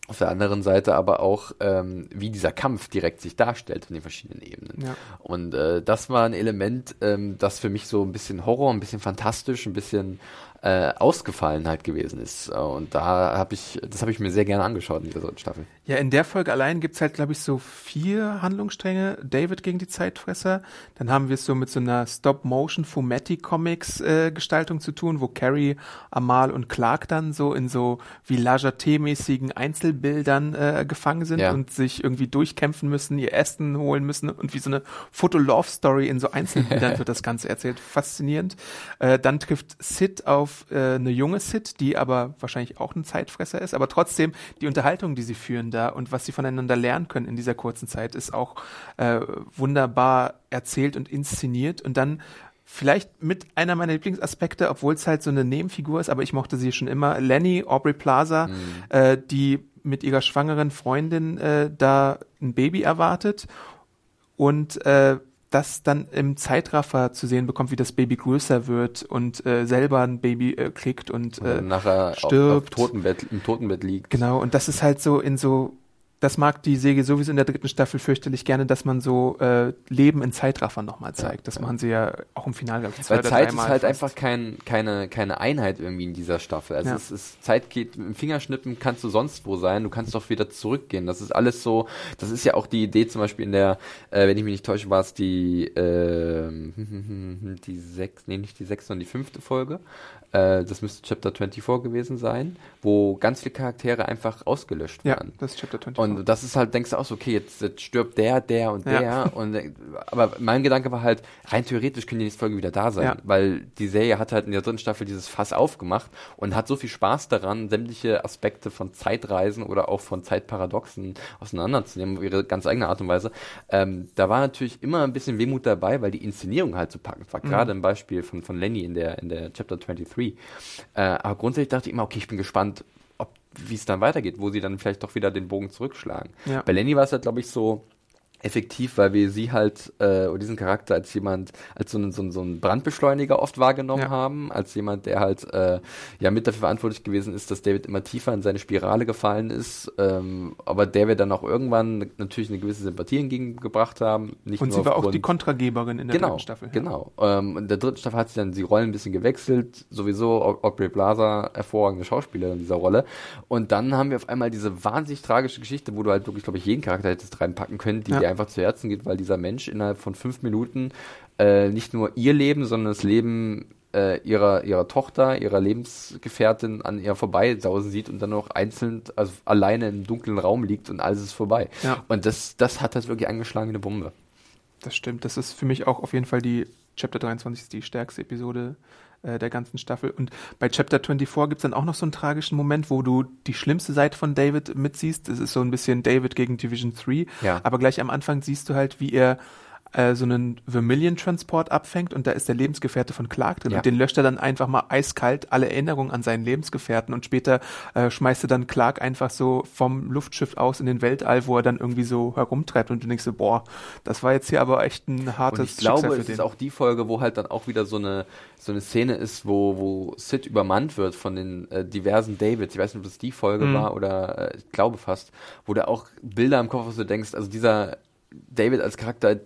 Auf der anderen Seite aber auch, ähm, wie dieser Kampf direkt sich darstellt in den verschiedenen Ebenen. Ja. Und äh, das war ein Element, ähm, das für mich so ein bisschen Horror, ein bisschen fantastisch, ein bisschen äh, Ausgefallenheit gewesen ist. Und da habe ich, das habe ich mir sehr gerne angeschaut in dieser dritten Staffel. Ja, in der Folge allein gibt's halt, glaube ich, so vier Handlungsstränge. David gegen die Zeitfresser. Dann haben wir es so mit so einer Stop-Motion Fumetti-Comics-Gestaltung äh, zu tun, wo Carrie, Amal und Clark dann so in so Villager-T-mäßigen Einzelbildern äh, gefangen sind ja. und sich irgendwie durchkämpfen müssen, ihr Essen holen müssen und wie so eine Foto-Love-Story in so Einzelbildern *laughs* wird das Ganze erzählt. Faszinierend. Äh, dann trifft Sid auf auf äh, eine junge Sid, die aber wahrscheinlich auch ein Zeitfresser ist, aber trotzdem die Unterhaltung, die sie führen da und was sie voneinander lernen können in dieser kurzen Zeit, ist auch äh, wunderbar erzählt und inszeniert und dann vielleicht mit einer meiner Lieblingsaspekte, obwohl es halt so eine Nebenfigur ist, aber ich mochte sie schon immer, Lenny Aubrey Plaza, mhm. äh, die mit ihrer schwangeren Freundin äh, da ein Baby erwartet und äh, das dann im Zeitraffer zu sehen bekommt, wie das Baby größer wird und äh, selber ein Baby äh, kriegt und, äh, und nachher stirbt. Auf, auf Totenbett, im Totenbett liegt. Genau, und das ist halt so in so das mag die Säge sowieso in der dritten Staffel fürchterlich gerne, dass man so äh, Leben in Zeitraffern nochmal zeigt. Das ja. machen sie ja auch im Finale, ich, zwei Weil Zeit ist halt fast. einfach kein, keine, keine Einheit irgendwie in dieser Staffel. Also ja. es ist, Zeit geht, im Fingerschnippen kannst du sonst wo sein, du kannst doch wieder zurückgehen. Das ist alles so, das ist ja auch die Idee zum Beispiel in der, äh, wenn ich mich nicht täusche, war es die, äh, *laughs* die sechs, nee, nicht die sechste, sondern die fünfte Folge, äh, das müsste Chapter 24 gewesen sein, wo ganz viele Charaktere einfach ausgelöscht werden. Ja, das ist Chapter 24. Und das ist halt, denkst du auch so, okay, jetzt, jetzt stirbt der, der und der. Ja. Und, äh, aber mein Gedanke war halt, rein theoretisch können die nächste Folge wieder da sein, ja. weil die Serie hat halt in der dritten Staffel dieses Fass aufgemacht und hat so viel Spaß daran, sämtliche Aspekte von Zeitreisen oder auch von Zeitparadoxen auseinanderzunehmen, auf ihre ganz eigene Art und Weise. Ähm, da war natürlich immer ein bisschen Wehmut dabei, weil die Inszenierung halt so packend war. Mhm. Gerade im Beispiel von, von Lenny in der, in der Chapter 23 Free. Äh, aber grundsätzlich dachte ich immer, okay, ich bin gespannt, wie es dann weitergeht, wo sie dann vielleicht doch wieder den Bogen zurückschlagen. Ja. Bei Lenny war es halt, glaube ich, so, effektiv, weil wir sie halt, äh, oder diesen Charakter als jemand, als so einen, so, einen, so einen Brandbeschleuniger oft wahrgenommen ja. haben, als jemand, der halt äh, ja mit dafür verantwortlich gewesen ist, dass David immer tiefer in seine Spirale gefallen ist, ähm, aber der wir dann auch irgendwann natürlich eine gewisse Sympathie entgegengebracht haben. Nicht Und sie war auch die Kontrageberin in der genau, dritten Staffel. Genau, ähm, in der dritten Staffel hat sie dann die Rollen ein bisschen gewechselt, sowieso Aubrey Plaza, hervorragende Schauspielerin in dieser Rolle. Und dann haben wir auf einmal diese wahnsinnig tragische Geschichte, wo du halt wirklich, glaube ich, jeden Charakter hättest reinpacken können, die ja. dir einfach zu Herzen geht, weil dieser Mensch innerhalb von fünf Minuten äh, nicht nur ihr Leben, sondern das Leben äh, ihrer, ihrer Tochter, ihrer Lebensgefährtin an ihr vorbeisausen sieht und dann noch einzeln, also alleine im dunklen Raum liegt und alles ist vorbei. Ja. Und das, das hat das wirklich angeschlagen eine Bombe. Das stimmt. Das ist für mich auch auf jeden Fall die Chapter 23 ist die stärkste Episode äh, der ganzen Staffel. Und bei Chapter 24 gibt es dann auch noch so einen tragischen Moment, wo du die schlimmste Seite von David mitsiehst. Das ist so ein bisschen David gegen Division 3. Ja. Aber gleich am Anfang siehst du halt, wie er äh, so einen Vermilion-Transport abfängt und da ist der Lebensgefährte von Clark drin. Ja. Und den löscht er dann einfach mal eiskalt, alle Erinnerungen an seinen Lebensgefährten und später äh, schmeißt er dann Clark einfach so vom Luftschiff aus in den Weltall, wo er dann irgendwie so herumtreibt und du denkst so, boah, das war jetzt hier aber echt ein hartes und ich glaube, es ist auch die Folge, wo halt dann auch wieder so eine so eine Szene ist, wo, wo Sid übermannt wird von den äh, diversen Davids. Ich weiß nicht, ob das die Folge mhm. war oder äh, ich glaube fast, wo du auch Bilder im Kopf hast, du denkst, also dieser David als Charakter,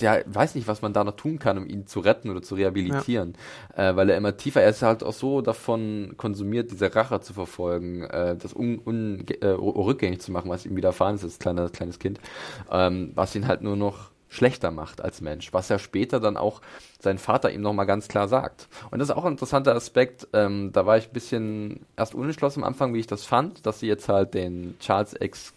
der weiß nicht, was man da noch tun kann, um ihn zu retten oder zu rehabilitieren. Ja. Äh, weil er immer tiefer, er ist halt auch so davon konsumiert, diese Rache zu verfolgen, äh, das un, un, äh, rückgängig zu machen, was ihm widerfahren ist als kleiner, kleines Kind, ähm, was ihn halt nur noch schlechter macht als Mensch, was er später dann auch sein Vater ihm nochmal ganz klar sagt. Und das ist auch ein interessanter Aspekt. Ähm, da war ich ein bisschen erst unentschlossen am Anfang, wie ich das fand, dass sie jetzt halt den Charles X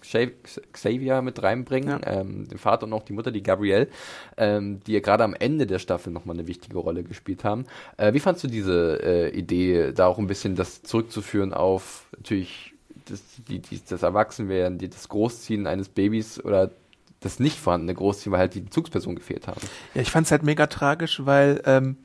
Xavier mit reinbringen, ja. ähm, den Vater und auch die Mutter, die Gabrielle, ähm, die ja gerade am Ende der Staffel nochmal eine wichtige Rolle gespielt haben. Äh, wie fandst du diese äh, Idee, da auch ein bisschen das zurückzuführen auf natürlich das, die, die, das Erwachsenwerden, die, das Großziehen eines Babys oder das nicht vorhandene Großteam, weil halt die Bezugsperson gefehlt haben. Ja, ich fand es halt mega tragisch, weil ähm,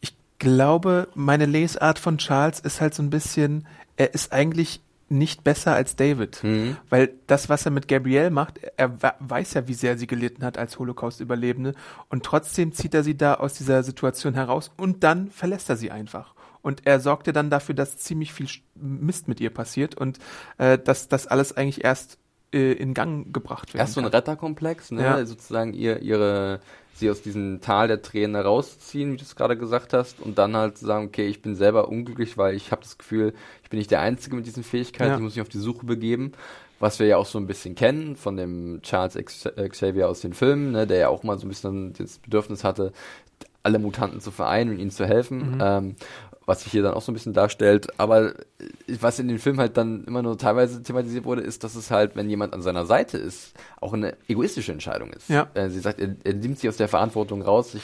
ich glaube, meine Lesart von Charles ist halt so ein bisschen, er ist eigentlich nicht besser als David, mhm. weil das, was er mit Gabrielle macht, er weiß ja, wie sehr sie gelitten hat als Holocaust-Überlebende und trotzdem zieht er sie da aus dieser Situation heraus und dann verlässt er sie einfach. Und er sorgte dann dafür, dass ziemlich viel Mist mit ihr passiert und äh, dass das alles eigentlich erst äh, in Gang gebracht werden. Erst so ein Retterkomplex, ne? Ja. sozusagen ihr, ihre, sie aus diesem Tal der Tränen rausziehen, wie du es gerade gesagt hast, und dann halt sagen, okay, ich bin selber unglücklich, weil ich habe das Gefühl, ich bin nicht der Einzige mit diesen Fähigkeiten, ja. ich muss mich auf die Suche begeben. Was wir ja auch so ein bisschen kennen von dem Charles Xavier aus den Filmen, ne, der ja auch mal so ein bisschen das Bedürfnis hatte, alle Mutanten zu vereinen und ihnen zu helfen. Mhm. Ähm, was sich hier dann auch so ein bisschen darstellt. Aber äh, was in dem Film halt dann immer nur teilweise thematisiert wurde, ist, dass es halt, wenn jemand an seiner Seite ist, auch eine egoistische Entscheidung ist. Ja. Äh, sie sagt, er, er nimmt sich aus der Verantwortung raus, sich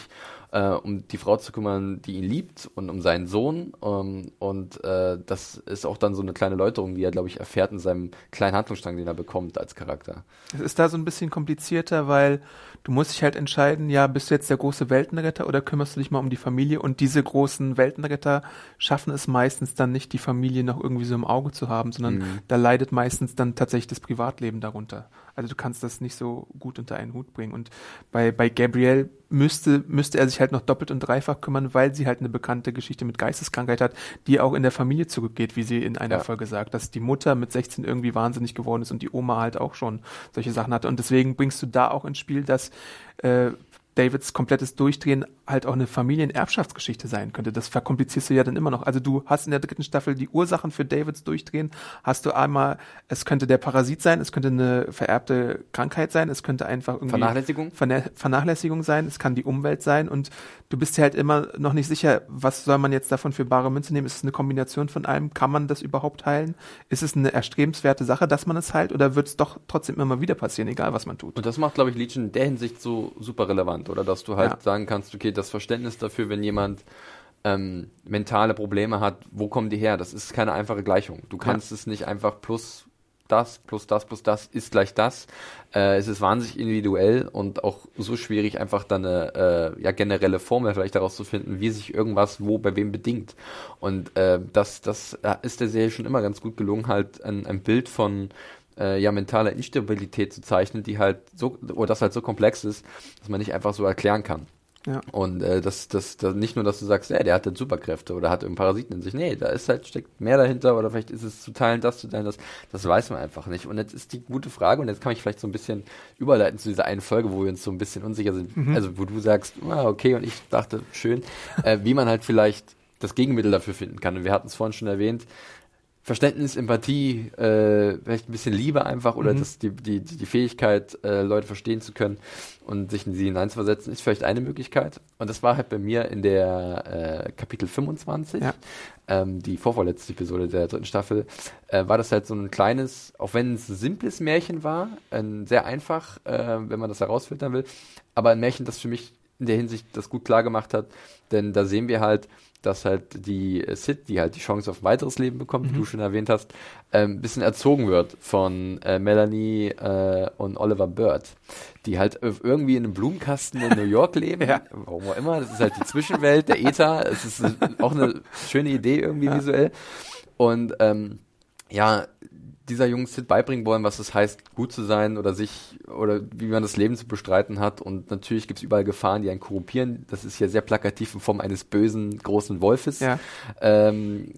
äh, um die Frau zu kümmern, die ihn liebt und um seinen Sohn. Ähm, und äh, das ist auch dann so eine kleine Läuterung, die er, glaube ich, erfährt in seinem kleinen Handlungsstrang, den er bekommt als Charakter. Es ist da so ein bisschen komplizierter, weil du musst dich halt entscheiden, ja, bist du jetzt der große Weltenretter oder kümmerst du dich mal um die Familie? Und diese großen Weltenretter schaffen es meistens dann nicht, die Familie noch irgendwie so im Auge zu haben, sondern mhm. da leidet meistens dann tatsächlich das Privatleben darunter. Also du kannst das nicht so gut unter einen Hut bringen. Und bei, bei Gabrielle müsste, müsste er sich halt noch doppelt und dreifach kümmern, weil sie halt eine bekannte Geschichte mit Geisteskrankheit hat, die auch in der Familie zurückgeht, wie sie in einer ja. Folge sagt, dass die Mutter mit 16 irgendwie wahnsinnig geworden ist und die Oma halt auch schon solche Sachen hatte. Und deswegen bringst du da auch ins Spiel, dass äh, Davids komplettes Durchdrehen halt auch eine Familienerbschaftsgeschichte sein könnte. Das verkomplizierst du ja dann immer noch. Also du hast in der dritten Staffel die Ursachen für Davids Durchdrehen. Hast du einmal, es könnte der Parasit sein, es könnte eine vererbte Krankheit sein, es könnte einfach irgendwie Vernachlässigung, Vernachlässigung sein, es kann die Umwelt sein und du bist dir halt immer noch nicht sicher, was soll man jetzt davon für bare Münze nehmen? Ist es eine Kombination von allem? Kann man das überhaupt heilen? Ist es eine erstrebenswerte Sache, dass man es heilt oder wird es doch trotzdem immer wieder passieren, egal was man tut? Und das macht, glaube ich, Legion in der Hinsicht so super relevant, oder? Dass du halt ja. sagen kannst, okay, das Verständnis dafür, wenn jemand ähm, mentale Probleme hat, wo kommen die her? Das ist keine einfache Gleichung. Du kannst ja. es nicht einfach plus das, plus das, plus das ist gleich das. Äh, es ist wahnsinnig individuell und auch so schwierig, einfach dann eine äh, ja, generelle Formel vielleicht daraus zu finden, wie sich irgendwas wo bei wem bedingt. Und äh, das, das ist der Serie schon immer ganz gut gelungen, halt ein, ein Bild von äh, ja mentaler Instabilität zu zeichnen, die halt so, oder das halt so komplex ist, dass man nicht einfach so erklären kann. Ja. Und äh, das, das, das nicht nur, dass du sagst, ey, der hat halt Superkräfte oder hat irgendeinen Parasiten in sich. Nee, da ist halt, steckt mehr dahinter oder vielleicht ist es zu teilen, das zu teilen, das, das weiß man einfach nicht. Und jetzt ist die gute Frage, und jetzt kann ich vielleicht so ein bisschen überleiten zu dieser einen Folge, wo wir uns so ein bisschen unsicher sind, mhm. also wo du sagst, ah, okay, und ich dachte, schön, äh, wie man halt vielleicht das Gegenmittel dafür finden kann. Und wir hatten es vorhin schon erwähnt, Verständnis, Empathie, äh, vielleicht ein bisschen Liebe einfach oder mhm. das, die, die, die Fähigkeit, äh, Leute verstehen zu können und sich in sie hineinzuversetzen, ist vielleicht eine Möglichkeit. Und das war halt bei mir in der äh, Kapitel 25, ja. ähm, die vorvorletzte Episode der dritten Staffel, äh, war das halt so ein kleines, auch wenn es ein simples Märchen war, ein sehr einfach, äh, wenn man das herausfiltern will, aber ein Märchen, das für mich in der Hinsicht das gut klar gemacht hat, denn da sehen wir halt, dass halt die äh, Sid, die halt die Chance auf ein weiteres Leben bekommt, mhm. wie du schon erwähnt hast, ein ähm, bisschen erzogen wird von äh, Melanie äh, und Oliver Bird, die halt irgendwie in einem Blumenkasten in New York leben, *laughs* ja. warum auch immer, das ist halt die Zwischenwelt, der Ether, es ist auch eine schöne Idee irgendwie ja. visuell und ähm, ja, dieser jungen Sid beibringen wollen, was es heißt, gut zu sein oder sich oder wie man das Leben zu bestreiten hat. Und natürlich gibt es überall Gefahren, die einen korrumpieren. Das ist hier sehr plakativ in Form eines bösen großen Wolfes ja. ähm,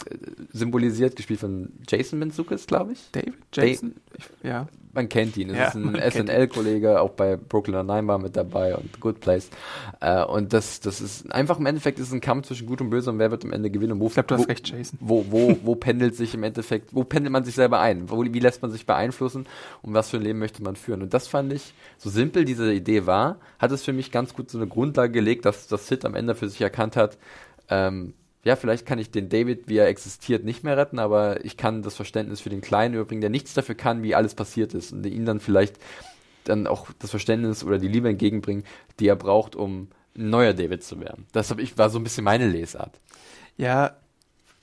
symbolisiert, gespielt von Jason Menzukis, glaube ich. David Jason? Da ja man kennt ihn. Es ja, ist ein SNL-Kollege, auch bei Brooklyn Nine war mit dabei und Good Place. Äh, und das, das ist einfach im Endeffekt ist ein Kampf zwischen Gut und Böse und wer wird am Ende gewinnen. Wo, ich glaube, du hast recht, Jason. Wo, wo, wo *laughs* pendelt sich im Endeffekt, wo pendelt man sich selber ein? Wo, wie lässt man sich beeinflussen und was für ein Leben möchte man führen? Und das fand ich, so simpel diese Idee war, hat es für mich ganz gut so eine Grundlage gelegt, dass das Sid am Ende für sich erkannt hat, ähm, ja, vielleicht kann ich den David, wie er existiert, nicht mehr retten, aber ich kann das Verständnis für den Kleinen überbringen, der nichts dafür kann, wie alles passiert ist und ihn dann vielleicht dann auch das Verständnis oder die Liebe entgegenbringen, die er braucht, um ein neuer David zu werden. Das ich, war so ein bisschen meine Lesart. Ja,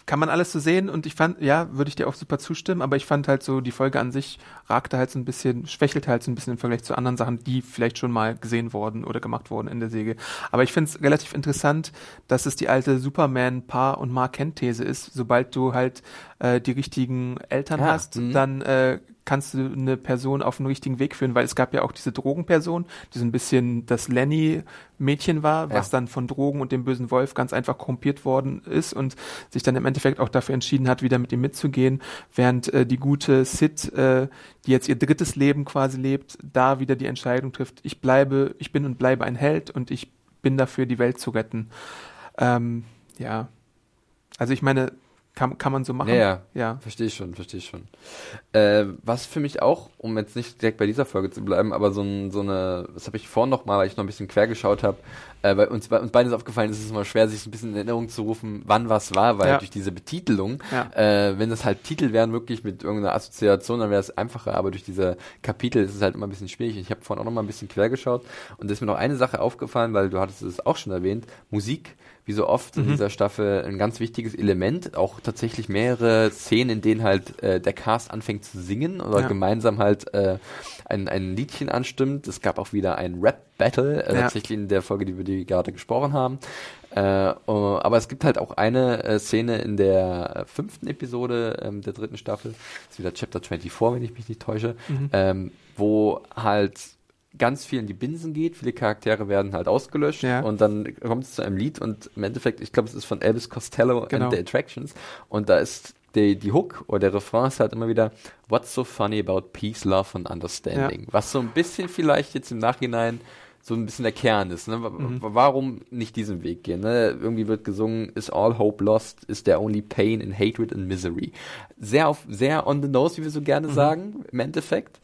kann man alles so sehen und ich fand, ja, würde ich dir auch super zustimmen, aber ich fand halt so, die Folge an sich ragte halt so ein bisschen, schwächelte halt so ein bisschen im Vergleich zu anderen Sachen, die vielleicht schon mal gesehen wurden oder gemacht wurden in der Säge. Aber ich finde es relativ interessant, dass es die alte Superman-Paar- und Mark-Kent-These ist. Sobald du halt äh, die richtigen Eltern ja, hast, mh. dann äh, kannst du eine Person auf den richtigen Weg führen, weil es gab ja auch diese Drogenperson, die so ein bisschen das Lenny-Mädchen war, was ja. dann von Drogen und dem bösen Wolf ganz einfach korrumpiert worden ist und sich dann im Endeffekt auch dafür entschieden hat, wieder mit ihm mitzugehen, während äh, die gute Sid, äh, die jetzt ihr drittes Leben quasi lebt, da wieder die Entscheidung trifft, ich bleibe, ich bin und bleibe ein Held und ich bin dafür, die Welt zu retten. Ähm, ja. Also ich meine, Kann, kann man so machen. Ja, ja, ja. verstehe ich schon, verstehe ich schon. Äh, was für mich auch, um jetzt nicht direkt bei dieser Folge zu bleiben, aber so, ein, so eine, das habe ich vorhin noch mal, weil ich noch ein bisschen quer geschaut habe, äh, bei uns, bei uns beiden ist aufgefallen, es ist immer schwer, sich ein bisschen in Erinnerung zu rufen, wann was war, weil Ja. durch diese Betitelung, Ja. äh, wenn das halt Titel wären, wirklich mit irgendeiner Assoziation, dann wäre es einfacher, aber durch diese Kapitel ist es halt immer ein bisschen schwierig. Ich habe vorhin auch noch mal ein bisschen quer geschaut und da ist mir noch eine Sache aufgefallen, weil du hattest es auch schon erwähnt, Musik, wie so oft Mhm. in dieser Staffel ein ganz wichtiges Element, auch tatsächlich mehrere Szenen, in denen halt äh, der Cast anfängt zu singen oder Ja. gemeinsam halt äh, ein, ein Liedchen anstimmt. Es gab auch wieder ein Rap-Battle, äh, Ja. tatsächlich in der Folge, die über die wir gerade gesprochen haben. Äh, oh, aber es gibt halt auch eine äh, Szene in der äh, fünften Episode ähm, der dritten Staffel, das ist wieder Chapter 24, wenn ich mich nicht täusche, Mhm. ähm, wo halt ganz viel in die Binsen geht, viele Charaktere werden halt ausgelöscht Ja. und dann kommt es zu einem Lied und im Endeffekt, ich glaube, es ist von Elvis Costello Genau. and the Attractions und da ist die, die Hook oder der Refrain ist halt immer wieder What's so funny about peace, love and understanding, was so ein bisschen vielleicht jetzt im Nachhinein so ein bisschen der Kern ist. Ne? Mhm. wa- Warum nicht diesen Weg gehen? Ne? Irgendwie wird gesungen, is all hope lost, is there only pain and hatred and misery. Sehr auf, sehr on the nose, wie wir so gerne Mhm. sagen, im Endeffekt.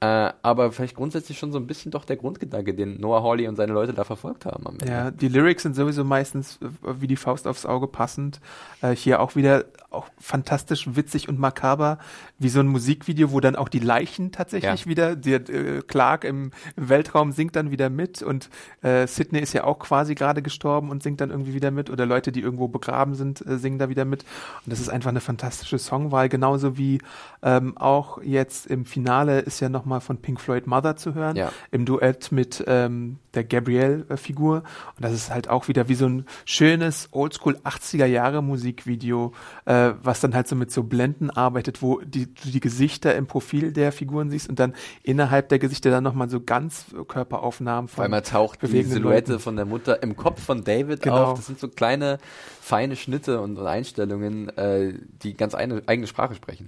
Äh, aber vielleicht grundsätzlich schon so ein bisschen doch der Grundgedanke, den Noah Hawley und seine Leute da verfolgt haben am Ende. Ja, die Lyrics sind sowieso meistens äh, wie die Faust aufs Auge passend. Äh, hier auch wieder auch fantastisch witzig und makaber, wie so ein Musikvideo, wo dann auch die Leichen tatsächlich Ja. wieder, der äh, Clark im, Weltraum singt dann wieder mit und äh, Sydney ist ja auch quasi gerade gestorben und singt dann irgendwie wieder mit oder Leute, die irgendwo begraben sind, äh, singen da wieder mit. Und das ist einfach eine fantastische Songwahl, genauso wie ähm, auch jetzt im Finale ist ja nochmal von Pink Floyd Mother zu hören Ja. im Duett mit ähm, der Gabrielle-Figur. Und das ist halt auch wieder wie so ein schönes Oldschool 80er Jahre Musikvideo, äh, was dann halt so mit so Blenden arbeitet, wo die, du die Gesichter im Profil der Figuren siehst und dann innerhalb der Gesichter dann nochmal so ganz Körperaufnahmen Auf von einmal taucht die Silhouette Leuten. von der Mutter im Kopf von David Genau. auf. Das sind so kleine, feine Schnitte und, und Einstellungen, äh, die ganz eine, eigene Sprache sprechen.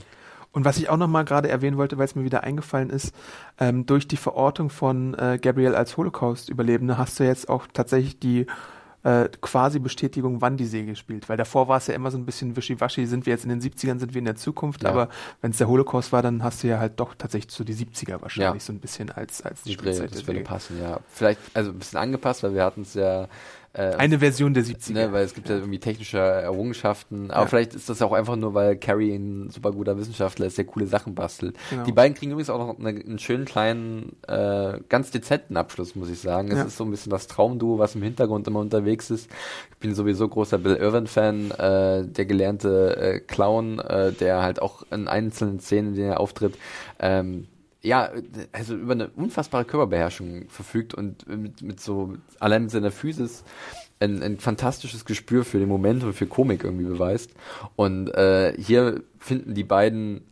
Und was ich auch nochmal gerade erwähnen wollte, weil es mir wieder eingefallen ist, ähm, durch die Verortung von äh, Gabrielle als Holocaust-Überlebende hast du jetzt auch tatsächlich die äh, quasi Bestätigung, wann die Serie spielt. Weil davor war es ja immer so ein bisschen wischiwaschi, sind wir jetzt in den 70ern, sind wir in der Zukunft, Ja. aber wenn es der Holocaust war, dann hast du ja halt doch tatsächlich so die 70er wahrscheinlich Ja. so ein bisschen als, als die Spielzeit das würde passen, ja. Vielleicht, also ein bisschen angepasst, weil wir hatten es ja äh, Eine Version der 70er. Ne, weil es gibt ja irgendwie technische Errungenschaften, aber Ja. vielleicht ist das auch einfach nur, weil Carrie ein super guter Wissenschaftler ist, der coole Sachen bastelt. Genau. Die beiden kriegen übrigens auch noch eine, einen schönen kleinen, äh, ganz dezenten Abschluss, muss ich sagen. Es Ja. ist so ein bisschen das Traumduo, was im Hintergrund immer unterwegs ist. Ich bin sowieso großer Bill Irwin-Fan, äh, der gelernte äh, Clown, äh, der halt auch in einzelnen Szenen, in denen er auftritt, ähm, ja, also über eine unfassbare Körperbeherrschung verfügt und mit, mit so, allein mit seiner Physis ein, ein fantastisches Gespür für den Moment und für Komik irgendwie beweist. Und äh, hier finden die beiden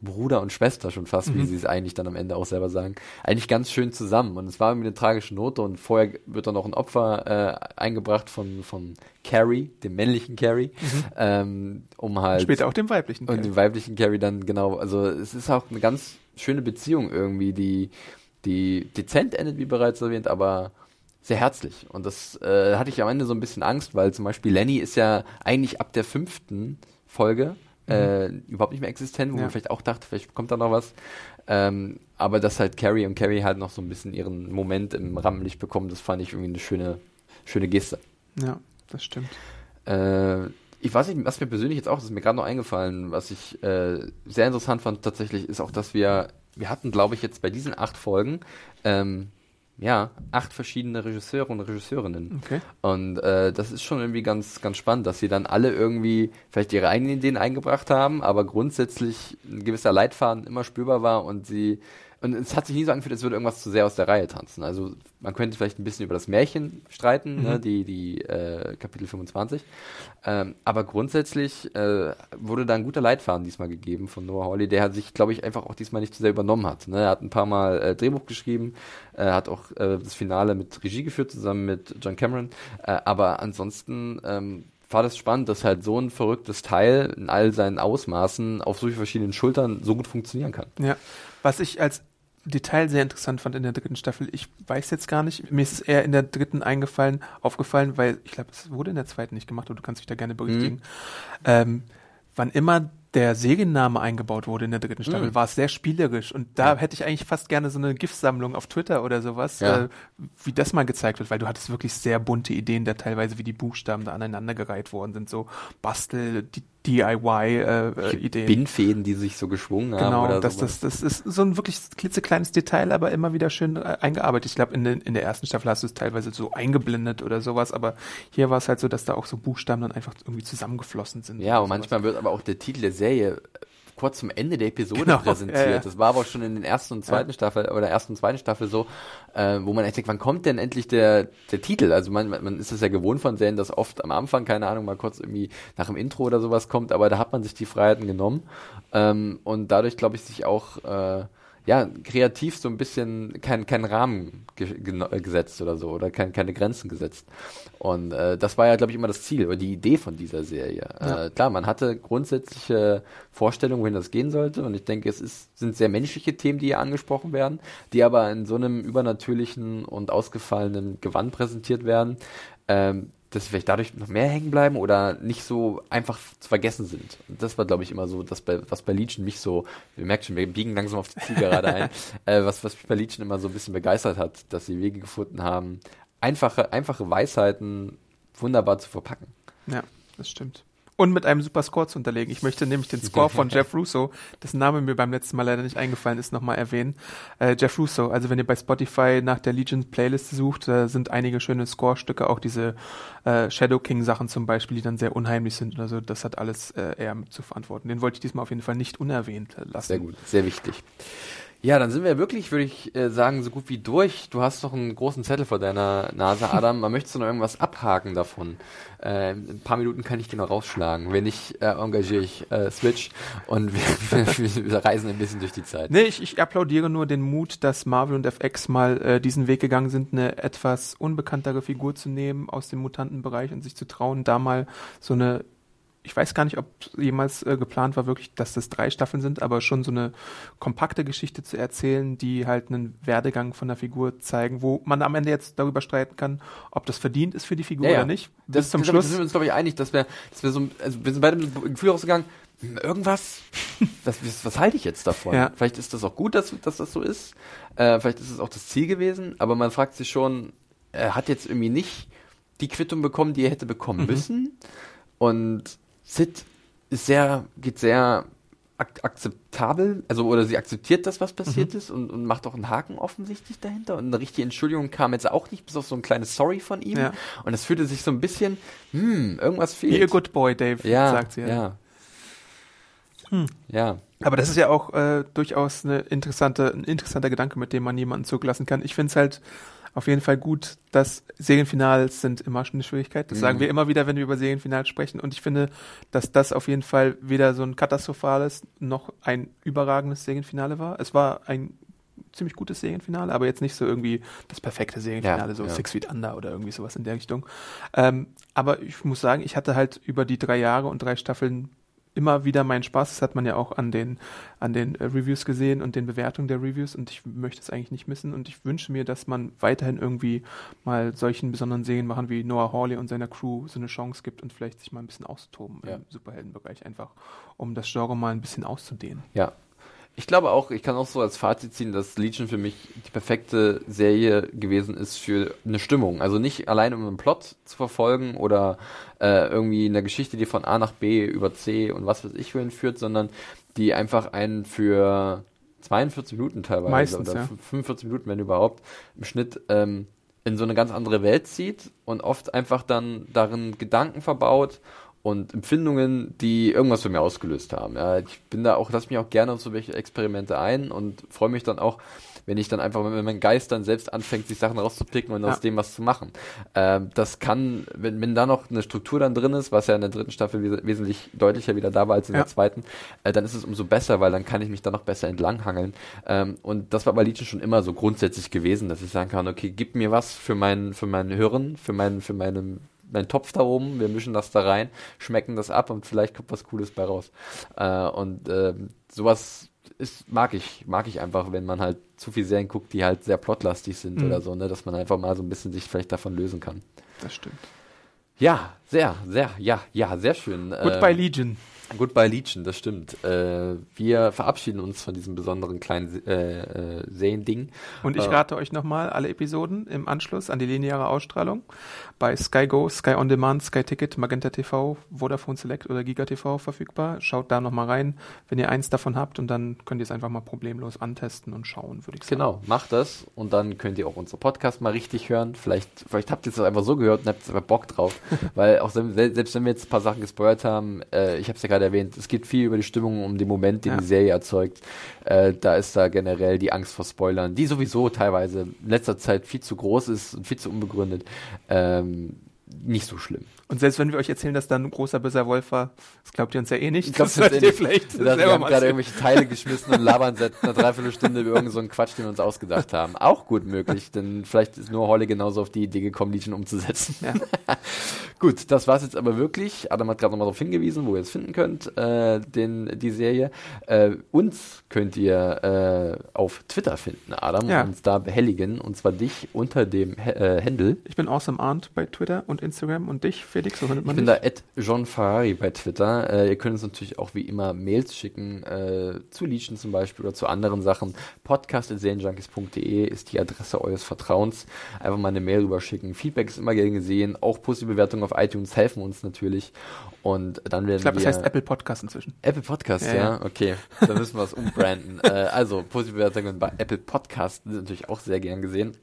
Bruder und Schwester schon fast, wie sie es eigentlich dann am Ende auch selber sagen, eigentlich ganz schön zusammen. Und es war irgendwie eine tragische Note und vorher wird dann noch ein Opfer äh, eingebracht von, von Carrie, dem männlichen Carrie, ähm, um halt Später auch dem weiblichen. und Kerl. den weiblichen Carrie dann, genau, also es ist auch eine ganz schöne Beziehung irgendwie, die, die dezent endet, wie bereits erwähnt, aber sehr herzlich. Und das äh, hatte ich am Ende so ein bisschen Angst, weil zum Beispiel Lenny ist ja eigentlich ab der fünften Folge äh, überhaupt nicht mehr existent, wo Ja. man vielleicht auch dachte, vielleicht kommt da noch was. Ähm, aber dass halt Carrie und Carrie halt noch so ein bisschen ihren Moment im Rampenlicht bekommen, das fand ich irgendwie eine schöne, schöne Geste. ja, das stimmt. Äh, ich weiß nicht, was mir persönlich jetzt auch, das ist mir gerade noch eingefallen, was ich äh, sehr interessant fand tatsächlich, ist auch, dass wir, wir hatten, glaube ich, jetzt bei diesen acht Folgen, ähm, ja, acht verschiedene Regisseure und Regisseurinnen. Okay. Und äh, das ist schon irgendwie ganz, ganz spannend, dass sie dann alle irgendwie vielleicht ihre eigenen Ideen eingebracht haben, aber grundsätzlich ein gewisser Leitfaden immer spürbar war und sie und es hat sich nie so angefühlt, als würde irgendwas zu sehr aus der Reihe tanzen. Also man könnte vielleicht ein bisschen über das Märchen streiten, ne, die, die äh, Kapitel 25. Ähm, aber grundsätzlich äh, wurde da ein guter Leitfaden diesmal gegeben von Noah Hawley, der sich, glaube ich, einfach auch diesmal nicht zu sehr übernommen hat. Ne? Er hat ein paar Mal äh, Drehbuch geschrieben, er hat auch äh, das Finale mit Regie geführt, zusammen mit John Cameron. Äh, aber ansonsten ähm, war das spannend, dass halt so ein verrücktes Teil in all seinen Ausmaßen auf so vielen verschiedenen Schultern so gut funktionieren kann. Ja, was ich als Detail sehr interessant fand in der dritten Staffel, ich weiß jetzt gar nicht, mir ist es eher in der dritten eingefallen, aufgefallen, weil ich glaube, es wurde in der zweiten nicht gemacht, aber du kannst mich da gerne berichtigen. Ähm, wann immer der Serienname eingebaut wurde in der dritten Staffel, Mhm. war es sehr spielerisch. Und da hätte ich eigentlich fast gerne so eine GIF-Sammlung auf Twitter oder sowas, Ja. äh, wie das mal gezeigt wird, weil du hattest wirklich sehr bunte Ideen, da teilweise wie die Buchstaben da aneinandergereiht worden sind, so Bastel, die DIY-Ideen. Bindfäden, die sich so geschwungen haben. Genau, das, das, das ist so ein wirklich klitzekleines Detail, aber immer wieder schön äh, eingearbeitet. Ich glaube, in, in der ersten Staffel hast du es teilweise so eingeblendet oder sowas, aber hier war es halt so, dass da auch so Buchstaben dann einfach irgendwie zusammengeflossen sind. Ja, und manchmal wird aber auch der Titel der Serie äh, kurz zum Ende der Episode Genau, präsentiert. ja, ja. Das war aber auch schon in den ersten und zweiten Staffel oder ersten und zweiten Staffel so, äh, wo man echt denkt, wann kommt denn endlich der, der Titel? Also man, man man ist es ja gewohnt von Serien, dass oft am Anfang, keine Ahnung, mal kurz irgendwie nach dem Intro oder sowas kommt, aber da hat man sich die Freiheiten genommen ähm, und dadurch, glaube ich, sich auch äh, ja, kreativ so ein bisschen kein, kein Rahmen ge äh, gesetzt oder so oder kein, keine Grenzen gesetzt. Und äh, das war ja, glaube ich, immer das Ziel oder die Idee von dieser Serie. Äh, klar, man hatte grundsätzliche Vorstellungen, wohin das gehen sollte. Und ich denke, es ist, sind sehr menschliche Themen, die hier angesprochen werden, die aber in so einem übernatürlichen und ausgefallenen Gewand präsentiert werden. Ähm, dass sie vielleicht dadurch noch mehr hängen bleiben oder nicht so einfach zu vergessen sind. Und das war, glaube ich, immer so, das bei, was bei Legion mich so, wir merken schon, wir biegen langsam auf die Zielgerade ein, *laughs* äh, was, was mich bei Legion immer so ein bisschen begeistert hat, dass sie Wege gefunden haben, einfache, einfache Weisheiten wunderbar zu verpacken. Ja, das stimmt. Und mit einem super Score zu unterlegen. Ich möchte nämlich den Score von *laughs* Jeff Russo, dessen Name mir beim letzten Mal leider nicht eingefallen ist, nochmal erwähnen. Äh, Jeff Russo, also wenn ihr bei Spotify nach der Legion Playlist sucht, da sind einige schöne Score-Stücke, auch diese äh, Shadow King Sachen zum Beispiel, die dann sehr unheimlich sind oder so. Das hat alles äh, er mit zu verantworten. Den wollte ich diesmal auf jeden Fall nicht unerwähnt äh, lassen. Sehr gut, sehr wichtig. Ja, dann sind wir wirklich, würde ich äh, sagen, so gut wie durch. Du hast doch einen großen Zettel vor deiner Nase, *laughs* Adam. Man möchtest du noch irgendwas abhaken davon? Äh, in ein paar Minuten kann ich dir noch rausschlagen. Wenn nicht, äh, engagiere ich äh, Switch und wir, *laughs* wir, wir reisen ein bisschen durch die Zeit. Nee, ich, ich applaudiere nur den Mut, dass Marvel und FX mal äh, diesen Weg gegangen sind, eine etwas unbekanntere Figur zu nehmen aus dem Mutantenbereich und sich zu trauen, da mal so eine, ich weiß gar nicht, ob jemals äh, geplant war, wirklich, dass das drei Staffeln sind, aber schon so eine kompakte Geschichte zu erzählen, die halt einen Werdegang von der Figur zeigen, wo man am Ende jetzt darüber streiten kann, ob das verdient ist für die Figur Ja, ja. oder nicht. Das, Bis zum das, Schluss. Das sind wir uns, glaube ich, einig, dass wir, dass wir so, also wir sind beide mit dem Gefühl rausgegangen, hm, irgendwas, *laughs* das, was, was halte ich jetzt davon? Ja. Vielleicht ist das auch gut, dass, dass das so ist. Äh, vielleicht ist es auch das Ziel gewesen, aber man fragt sich schon, er hat jetzt irgendwie nicht die Quittung bekommen, die er hätte bekommen Mhm. müssen. Und Sid ist sehr, geht sehr ak akzeptabel, also oder sie akzeptiert das, was passiert Mhm. ist und, und macht auch einen Haken offensichtlich dahinter. Und eine richtige Entschuldigung kam jetzt auch nicht, bis auf so ein kleines Sorry von ihm. Ja. Und es fühlte sich so ein bisschen, hm, irgendwas fehlt. Be a good boy, Dave, ja, sagt sie. ja. Ja, Aber das ist ja auch äh, durchaus eine interessante, ein interessanter Gedanke, mit dem man jemanden zurücklassen kann. Ich finde es halt auf jeden Fall gut, dass Serienfinals sind immer schon eine Schwierigkeit. Das Mhm. sagen wir immer wieder, wenn wir über Serienfinals sprechen. Und ich finde, dass das auf jeden Fall weder so ein katastrophales noch ein überragendes Serienfinale war. Es war ein ziemlich gutes Serienfinale, aber jetzt nicht so irgendwie das perfekte Serienfinale, Ja, so ja. Six Feet Under oder irgendwie sowas in der Richtung. Ähm, aber ich muss sagen, ich hatte halt über die drei Jahre und drei Staffeln immer wieder meinen Spaß. Das hat man ja auch an den, an den äh, Reviews gesehen und den Bewertungen der Reviews und ich möchte es eigentlich nicht missen und ich wünsche mir, dass man weiterhin irgendwie mal solchen besonderen Serien machen wie Noah Hawley und seiner Crew so eine Chance gibt und vielleicht sich mal ein bisschen auszutoben Ja. im Superheldenbereich einfach, um das Genre mal ein bisschen auszudehnen. ja. Ich glaube auch, ich kann auch so als Fazit ziehen, dass Legion für mich die perfekte Serie gewesen ist für eine Stimmung. Also nicht allein um einen Plot zu verfolgen oder äh, irgendwie eine Geschichte, die von A nach B über C und was weiß ich wohin führt, sondern die einfach einen für 42 Minuten teilweise Meistens, oder ja. 45 Minuten, wenn überhaupt, im Schnitt ähm, in so eine ganz andere Welt zieht und oft einfach dann darin Gedanken verbaut und Empfindungen, die irgendwas für mich ausgelöst haben. Ja, ich bin da auch, lass mich auch gerne auf so welche Experimente ein und freue mich dann auch, wenn ich dann einfach, wenn mein Geist dann selbst anfängt, sich Sachen rauszupicken und Ja. aus dem was zu machen. Ähm, das kann, wenn, wenn da noch eine Struktur dann drin ist, was ja in der dritten Staffel wes wesentlich deutlicher wieder da war als in Ja. der zweiten, äh, dann ist es umso besser, weil dann kann ich mich da noch besser entlanghangeln. Ähm, und das war bei Legion schon immer so grundsätzlich gewesen, dass ich sagen kann, okay, gib mir was für meinen, für meinen Hören, für meinen, für meinen mein Topf da oben, wir mischen das da rein, schmecken das ab und vielleicht kommt was Cooles bei raus. Äh, und ähm, sowas ist, mag ich, mag ich einfach, wenn man halt zu viel Serien guckt, die halt sehr plotlastig sind Mhm. oder so, ne, dass man einfach mal so ein bisschen sich vielleicht davon lösen kann. Das stimmt. Ja, sehr, sehr, ja, ja, sehr schön. Goodbye Ähm, Legion. Goodbye Legion, das stimmt. Äh, wir verabschieden uns von diesem besonderen kleinen äh, äh, Serien-Ding. Und ich Äh, rate euch nochmal alle Episoden im Anschluss an die lineare Ausstrahlung bei Sky Go, Sky On Demand, Sky Ticket, Magenta TV, Vodafone Select oder Giga TV verfügbar. Schaut da nochmal rein, wenn ihr eins davon habt und dann könnt ihr es einfach mal problemlos antesten und schauen, würde ich sagen. Genau, macht das und dann könnt ihr auch unsere Podcast mal richtig hören. Vielleicht, vielleicht habt ihr es einfach so gehört und habt einfach Bock drauf. *laughs* Weil auch se- selbst wenn wir jetzt ein paar Sachen gespoilert haben, äh, ich habe es ja gerade erwähnt, es geht viel über die Stimmung, um den Moment, den Ja. die Serie erzeugt. Äh, da ist da generell die Angst vor Spoilern, die sowieso teilweise in letzter Zeit viel zu groß ist und viel zu unbegründet. Ähm, nicht so schlimm. Und selbst wenn wir euch erzählen, dass da ein großer böser Wolf war, das glaubt ihr uns ja eh nicht. Ich glaube, das solltet ihr vielleicht wir, haben gerade irgendwelche Teile geschmissen und labern seit einer Dreiviertelstunde über irgendeinen so einen Quatsch, den wir uns ausgedacht haben. Auch gut möglich, denn vielleicht ist nur Holly genauso auf die Idee gekommen, Liedchen umzusetzen. Ja. *laughs* gut, das war's jetzt aber wirklich. Adam hat gerade nochmal darauf hingewiesen, wo ihr es finden könnt, äh, den, die Serie. Äh, uns könnt ihr äh, auf Twitter finden, Adam, Ja. und uns da behelligen, und zwar dich unter dem He- äh, Handle. Ich bin Awesome Arndt bei Twitter und Instagram und dich, Felix, so findet Ich man bin dich. da John Ferrari bei Twitter. Äh, ihr könnt uns natürlich auch wie immer Mails schicken, äh, zu Legion zum Beispiel oder zu anderen Sachen. podcast.serienjunkies.de ist die Adresse eures Vertrauens. Einfach mal eine Mail rüberschicken. Feedback ist immer gerne gesehen. Auch positive Bewertungen auf iTunes helfen uns natürlich. Und dann werden Ich glaube, das heißt Apple Podcast inzwischen. Apple Podcast, ja, Ja, ja. okay. Dann müssen wir es umbranden. *laughs* äh, also, positive Bewertungen bei Apple Podcast sind natürlich auch sehr gern gesehen.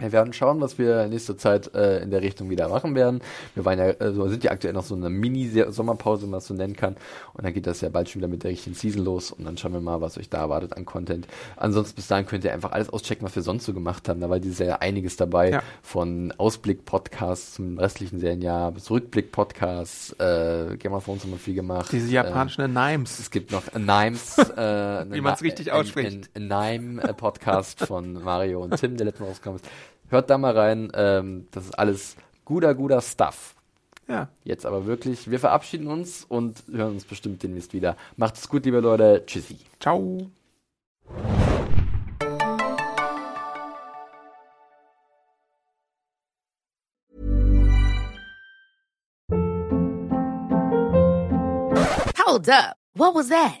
Wir werden schauen, was wir in nächster Zeit äh, in der Richtung wieder machen werden. Wir waren ja, also sind ja aktuell noch so in einer Mini-Sommerpause, wenn man es so nennen kann. Und dann geht das ja bald schon wieder mit der richtigen Season los. Und dann schauen wir mal, was euch da erwartet an Content. Ansonsten bis dahin könnt ihr einfach alles auschecken, was wir sonst so gemacht haben. Da war dieses Jahr einiges dabei. Ja. Von Ausblick-Podcasts zum restlichen Serienjahr bis Rückblick-Podcasts. Äh, Game of Thrones haben wir viel gemacht. Diese japanischen Nimes. Es gibt noch Nimes, äh, *laughs* Wie man's richtig ausspricht. Ein, Nime äh, Podcast von Mario und Tim, der letztes Mal rausgekommen ist. Hört da mal rein. Ähm, das ist alles guter, guter Stuff. Ja. Jetzt aber wirklich, wir verabschieden uns und hören uns bestimmt demnächst wieder. Macht es gut, liebe Leute. Tschüssi. Ciao. Hold up. What was that?